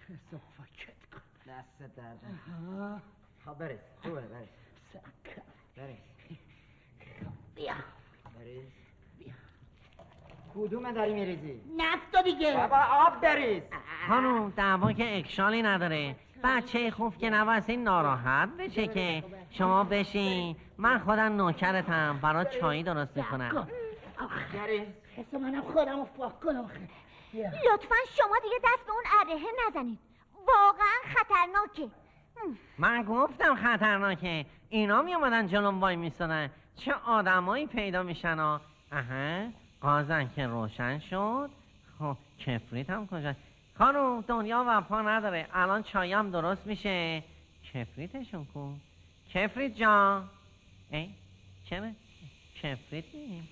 کسافت کن دست درد. خب بریز خوبه بریز سکر. بریز بیا. بریز کدومه داری میریزی؟ نفتا دیگه. بابا آب بریز خانم دعوا که اکشالی نداره. بچه خوب که نواستی ناراحت بشه که شما بشین. من خودم نوکرتم. برات چایی درست می‌کنم. بریز حس منم خودم رو پاک کنم آخه. بیا. لطفا شما دیگه دست به اون ارهه نزنید. واقعا خطرناکه. من گفتم خطرناکه. اینا می اومدن جلوم وای میستادن چه آدمایی پیدا میشن ها اها قازن که روشن شد. خب کفریت هم کجا؟ خانم دنیا وفا نداره. الان چایم درست میشه. کفریتشون کو؟ کفریت جان. ای چرا؟ کفریت نی؟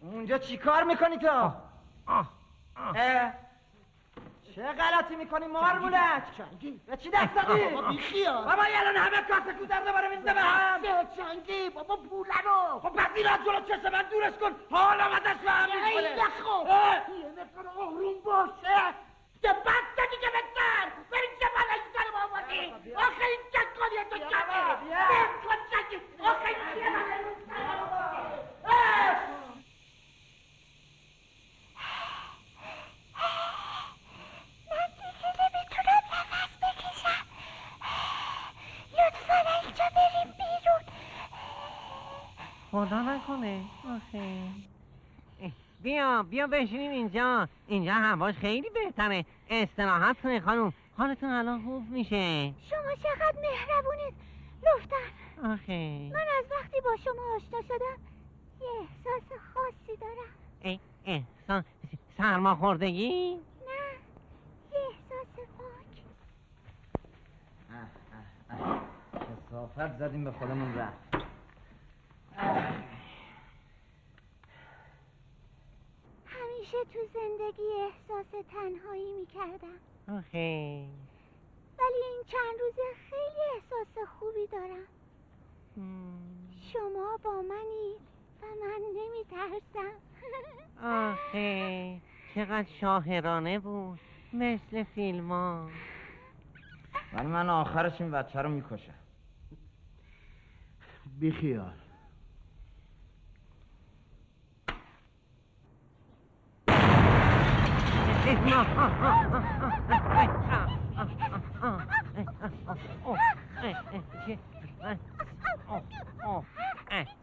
اونجا چی کار می‌کنی تو؟ آه آه. چه غلطی می‌کنی مار بولک به چی دست دادی؟ بابا بیخیال. بابا الان همه کاسه کودر دوباره می‌زده به هم. چنگی بابا پوله رو. خب پس این از جلو چشم من دورش کن. حال آمدش به هم ای می‌خوره نخو اه. یه نفر آروم باشه ده بد دادی که بکن بریم چه بلایی سر ما آوردی. آخه این چه کاریه تو کمه بیم کن چنگی. آخه این چه بلایی سر ما آوردی اه. من دیگه نمی‌تونم نفس بکشم لطفا اینجا بریم بیرون خدا نکنه. آخه. اه، بیا بیا بشینیم اینجا. اینجا هواش خیلی بهتره. استراحت کنه خانم. حالتون الان خوب میشه. شما چقدر مهربونید. لطفا. آخه. من از وقتی با شما آشنا شدم یه احساس خاصی دارم. ای احسان سرما خوردگی نه یه احساس پاک. کسافت زدیم به خودمون رفت. همیشه تو زندگی احساس تنهایی می‌کردم. آخه. ولی این چند روزه خیلی احساس خوبی دارم. شما با منی و من نمیترسم. آخه. چقدر شاهرانه بود. مثل فیلم ها ولی من آخرش این بچه رو می‌کشم. بیخیال.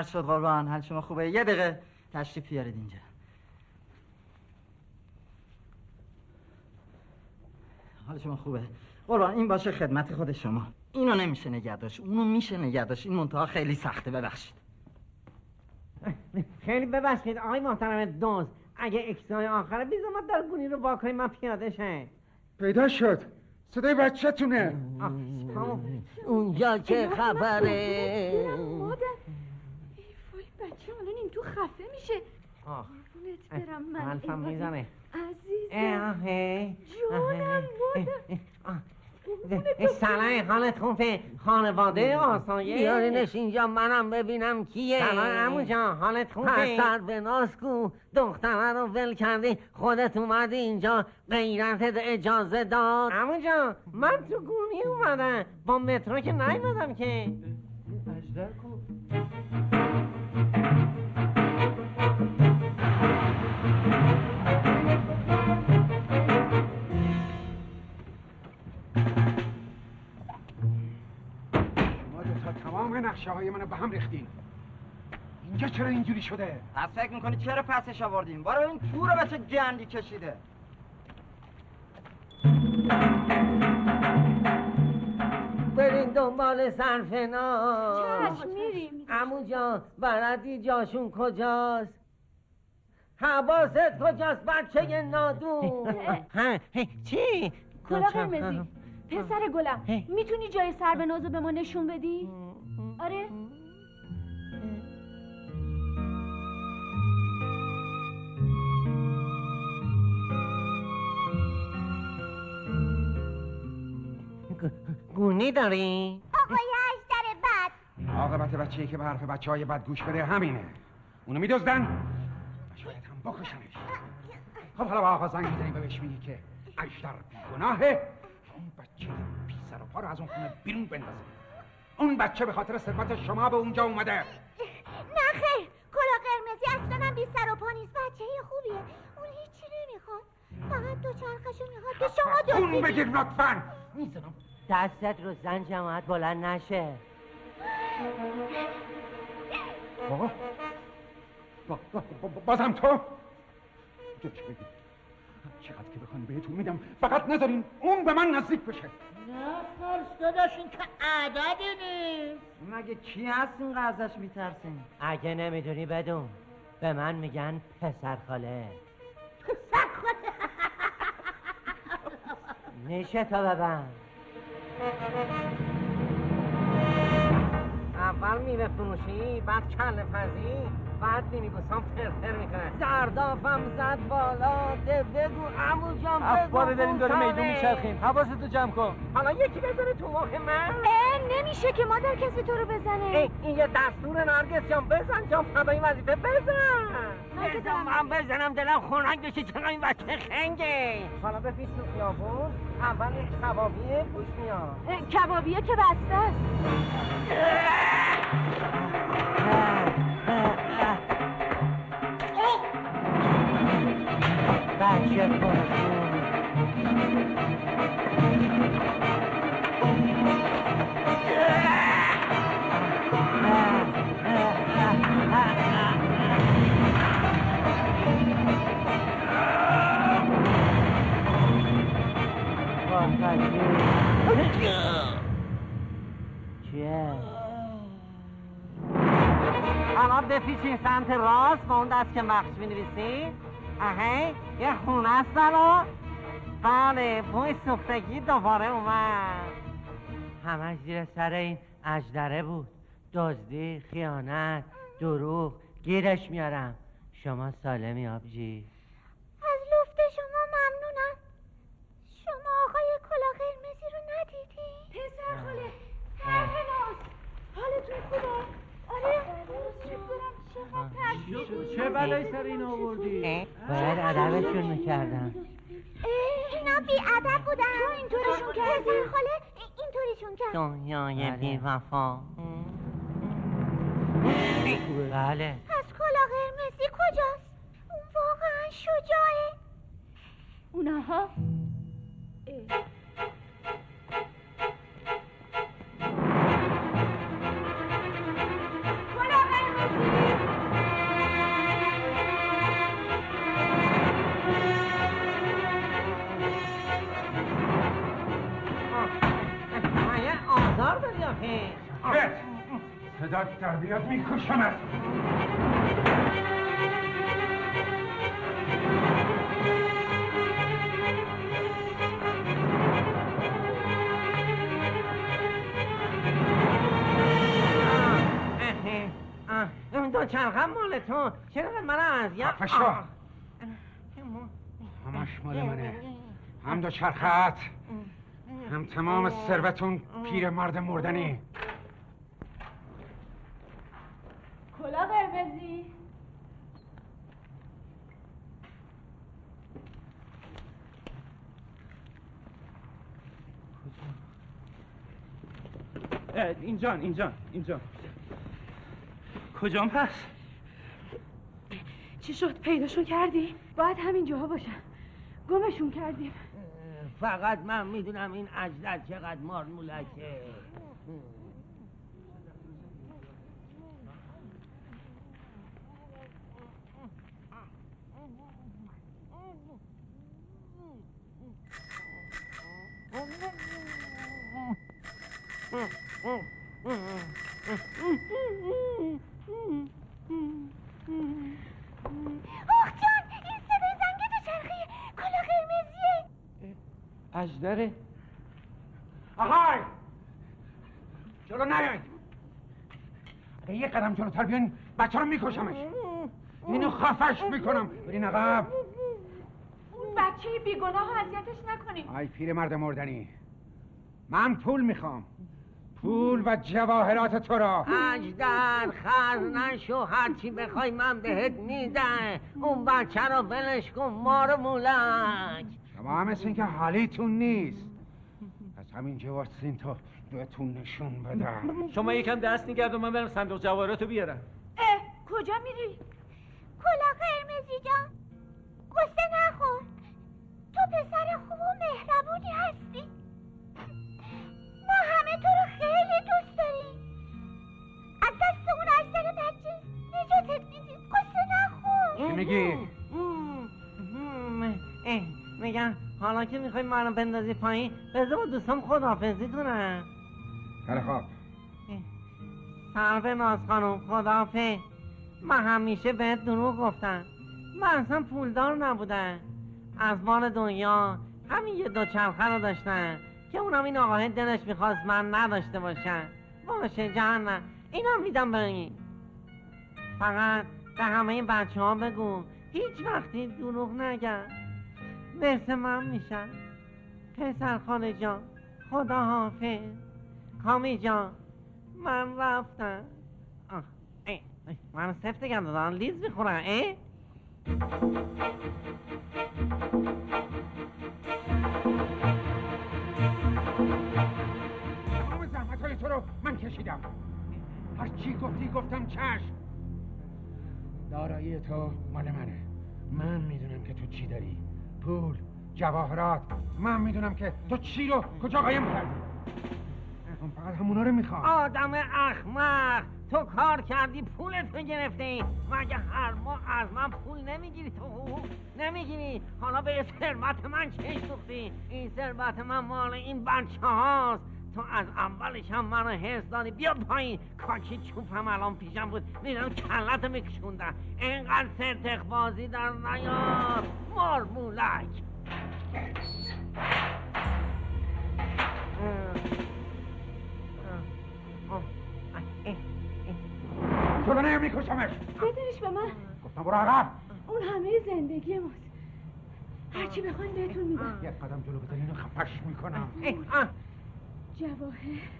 عرض شد قربان. حال شما خوبه؟ یه دقیقه تشریف بیارید اینجا. حال شما خوبه؟ قربان این باشه خدمت خود شما. اینو نمیشه نگه داشت. اونو میشه نگه داشت. این منتها خیلی سخته ببخشید. خیلی ببخشید. آقای محترم دوز اگه اکسای آخره بیزا ما در گونی رو واکنیم من پیاده شه پیدا شد. صدای بچه تونه اونجا چه خبره مادر ای وای بچه الان این تو خفه میشه. آه. قربونت برم من. حرفم. می‌زنه. عزیزم. جانم مادر سلام حالت خوبه خانواده آسایش بیارینش اینجا منم ببینم کیه. سلام عمو جان حالت خوبه پسر به ناز کو. دختره رو ول کردی. خودت اومدی اینجا. غیرتت اجازه داد. عمو جان من تو گونی اومدم. با مترو که نیومدم که. ما تمام نقشه های منو به هم ریختین. اینجا چرا اینجوری شده؟ پس فکر می‌کنی چرا پسش آوردیم بارو این تو رو به چه گندی کشیده. برین دنبال سرفنا. چشم میریم عمو جان بلدی جاشون کجاست؟ حواست کجاست بچه نادون؟ ها چی؟ کلا قرمزی پسر گلم می‌تونی جای سر به نازو به ما نشون بدی؟ آره؟ گونی داری؟ آقای اشتر بد. عاقبت بچه‌ای که به حرف بچه های بد گوش بده همینه. اونو میدزدن. و شاید هم بکشنش. خب حالا با آقا زنگ می‌زنیم و بهش میگی که اشتر بیگناهه. اون بچه بی سر و پا رو از اون خونه بیرون بندازه. اون بچه به خاطر ثروت شما به اونجا اومده. نه خیر کلا قرمزی اصلا هم بی سر و پا نیست. بچه خوبیه. اون هیچی نمی‌خواد. فقط دو چرخشو می‌خواد به شما دو بگیر لطفا. می‌زنم دستت رو زن جماعت بلند نشه. بابا. با- با- با- بازم تو. بگیر چقدر که بخوان بهتون میدم فقط نذارین اون به من نزدیک بشه. نه خالص داداش این که عددی نیست. مگه کی هست این ازش میترسین؟ اگه نمی‌دونی بدون به من میگن پسر خاله. نیشه تا ببند. اول میوه فروشی بعد کله پزی بعد مینیبوسام فرفر می‌کنه زردافم زد بالا. ده بگو عمو جان بگو افباره داریم داره. میدون میچرخیم. حواستو جمع کن. حالا یکی بزنه تو مخ من. اه نمیشه که مادر کسی تو رو بزنه. ای، این یه دستور نرگس جان بزن جان فدای وظیفه بزن. بزن من بزنم دلم خنک بشه چقدر این بچه خنگه؟ حالا به پیش تو خیابون. اول این کبابیه پوش میاد. کبابیه که بسته است. پرخون چیه؟ حالا بپیچین سمت راست با اون دست که مخش بنویسی اهی یه خونه است برا بله بوی سوختگی دوباره اومد همش زیر سر این اجدره بود دزدی خیانت دروغ گیرش میارم شما سالمی آبجی چه بلایی سر این آوردی؟ باید ادبشون می‌کردم اینا بی ادب بودن. تو اینطوریشون کردی؟ پسر خاله اینطوریشون کرد. دنیای بی وفا. بله. پس کلا قرمز قرمزی کجاست؟ اون واقعا شجاعه. اونها؟ بت صدات در بیاد میکشمت. دو چرخم مال تو چرا من اذیت خفه شو. آه. همش مال منه. هم دو چرخت. هم تمام ثروتون پیر مرد مردنی. کلا قرمزی. اه، اینجان اینجان اینجان. کجام هست؟ چی شد؟ پیداشون کردی؟ باید همین جاها باشن. گمشون کردیم. فقط من می‌دونم این اجدر چقدر مار مولکه آخ اجدره آهای! جلو نیاید. اگه یه قدم جلوتر بیاین بچه رو میکشمش. اینو خفش می‌کنم. برین عقب. اون بچه بیگناه اذیتش نکنیم. آی پیر مرد مردنی. من پول می‌خوام. پول و جواهرات تو را. اجدر خر نشو. هرچی بخوای من بهت میدم. اون بچه رو ولش کن مار مولک شما هم مثل اینکه حالیتون نیست. از همین واسین تا بهتون نشون بدم. شما یکم دست نگرد و من برم صندوق جواهراتو بیارم. اه کجا میری؟ کلا قرمزی جان. قصه نخور. که می‌خوای منو بندازی پایین بذار با دوستام خداحافظی کنم. خیلی خواب. سر به ناز خانم خداحافظ. من همیشه بهت دروغ گفتم. من اصلا پولدار نبودم. از مال دنیا همین یه دو چرخه رو داشتم که اونم این آقاه دلش می‌خواست من نداشته باشم باشه جهنم. اینا میدم به این فقط به همه این بچه ها بگو هیچ وقتی دروغ نگم. مثل من میشن پسر خاله جان خدا حافظ کامی جان من رفتم. من سفت گم دادن لیز می‌خورن اه تمام زحمت های تو رو من کشیدم. هر چی گفتی گفتم چشم. دارایی تو مال منه. من می‌دونم که تو چی داری. پول جواهرات. من می‌دونم که تو چی رو کجا قایم کردی. من فقط همونا رو می‌خوام. آدم احمق تو کار کردی پولتو گرفتی. مگه هر ماه از من پول نمی‌گیری تو؟ حقوق نمی‌گیری. حالا به ثروت من چش دوختی این ثروت من مال این بچه هاست تو از اولش هم منو حس دادی. بیا پایین. کاکی چوبم الان پیشم بود. میرم کلتو میکشوندم. اینقدر سرتق بازی در نیار. مار مولک. جلو نیم میکشمش بدونش به من. گفتم برو عقب. اون همه زندگی ماست. هرچی بخواین بهتون میدم یک قدم جلو بزنی اینو خفش می‌کنم. 家伙嘿。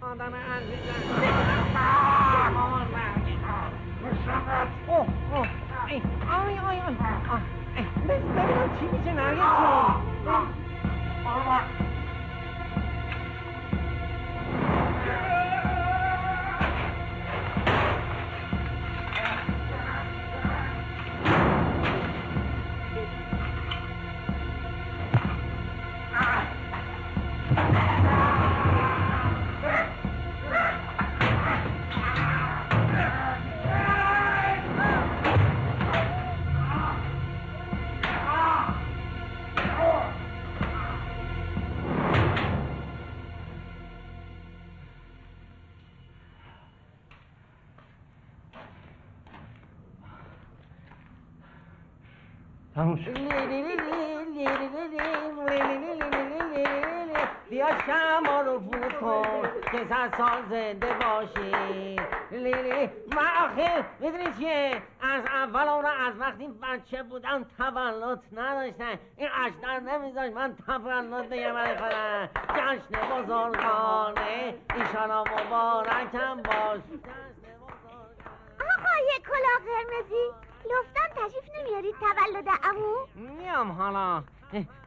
تموم شد بیا شما رو فوت کن که صد سال زنده باشی. لیلی من آخه می‌دونی چیه؟ از اول اون از وقتی بچه بودم تولد نداشتن. این اشتر نمیذاش من تولد بگم کنم جشن بزرگانه. ایشالا مبارکم باش. آقای کلا قرمزی. لفتم تشریف نمیارید تولد امو میام حالا.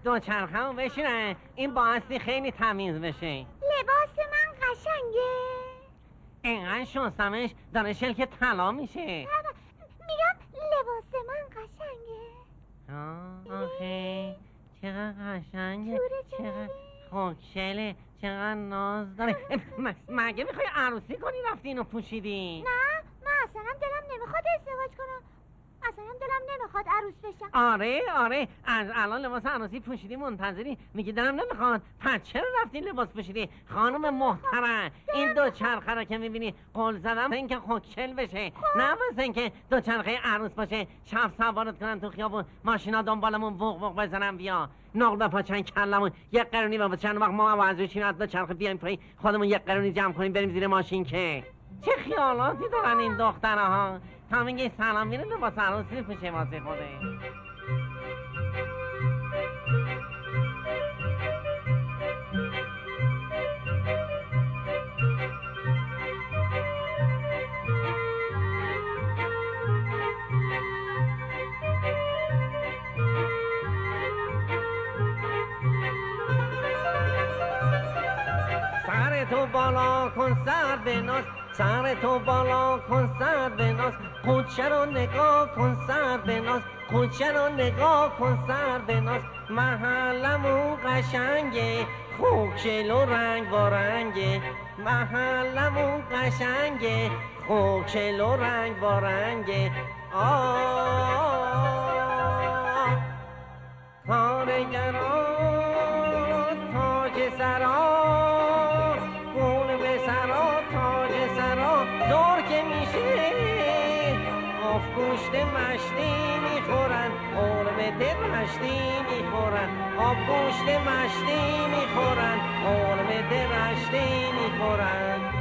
دو چرخمو بشینه این باعثی خیلی تمیز بشه. لباس من قشنگه. اینقدر شستمش داره شلک طلا میشه. میگم لباس من قشنگه. آه آخه. چقدر قشنگه. چقدر خوشگله چقدر ناز داره. مگه می‌خوای عروسی کنی رفتی اینو پوشیدی؟ نه من اصلا دلم نمی‌خواد ازدواج کنم. اصلا دلم نمی‌خواد عروس بشم. آره آره. از الان لباس عروسی پوشیدی منتظری. میگی دلم نمی‌خواد. پس چرا رفتی لباس پوشیدی؟ خانم محترم این دو چرخه رو که می‌بینی قول زدم به اینکه خوکشل بشه. نه واسه اینکه دو چرخه عروس باشه. شب سوارت کنن تو خیابون. ماشینا دنبالمون بوق بوق بزنن بیا. نقل به پاچن کلمون. یک قرونی و چند وقت ما از از دو چرخه بیایم پایین. خودمون یک قرونی جمع کنیم بریم زیر ماشین که. چه خیالاتی دارن این دختره ها تا میگه سلام میره لباس عروسی پوشه واسه خوده تو بالا کن سر بناز سر تو بالا کن سر بناز کوچه رو نگاه کن سر بناز کوچه رو نگاه کن سر بناز محلمون قشنگه خوکشل و رنگ و رنگه. محلمون قشنگه خوکشل و رنگ و رنگه. آه کارگران تاج سرا قرمت مشتی می‌خورن. آب گوشت مشتی می‌خورن. قرمت مشتی می‌خورن.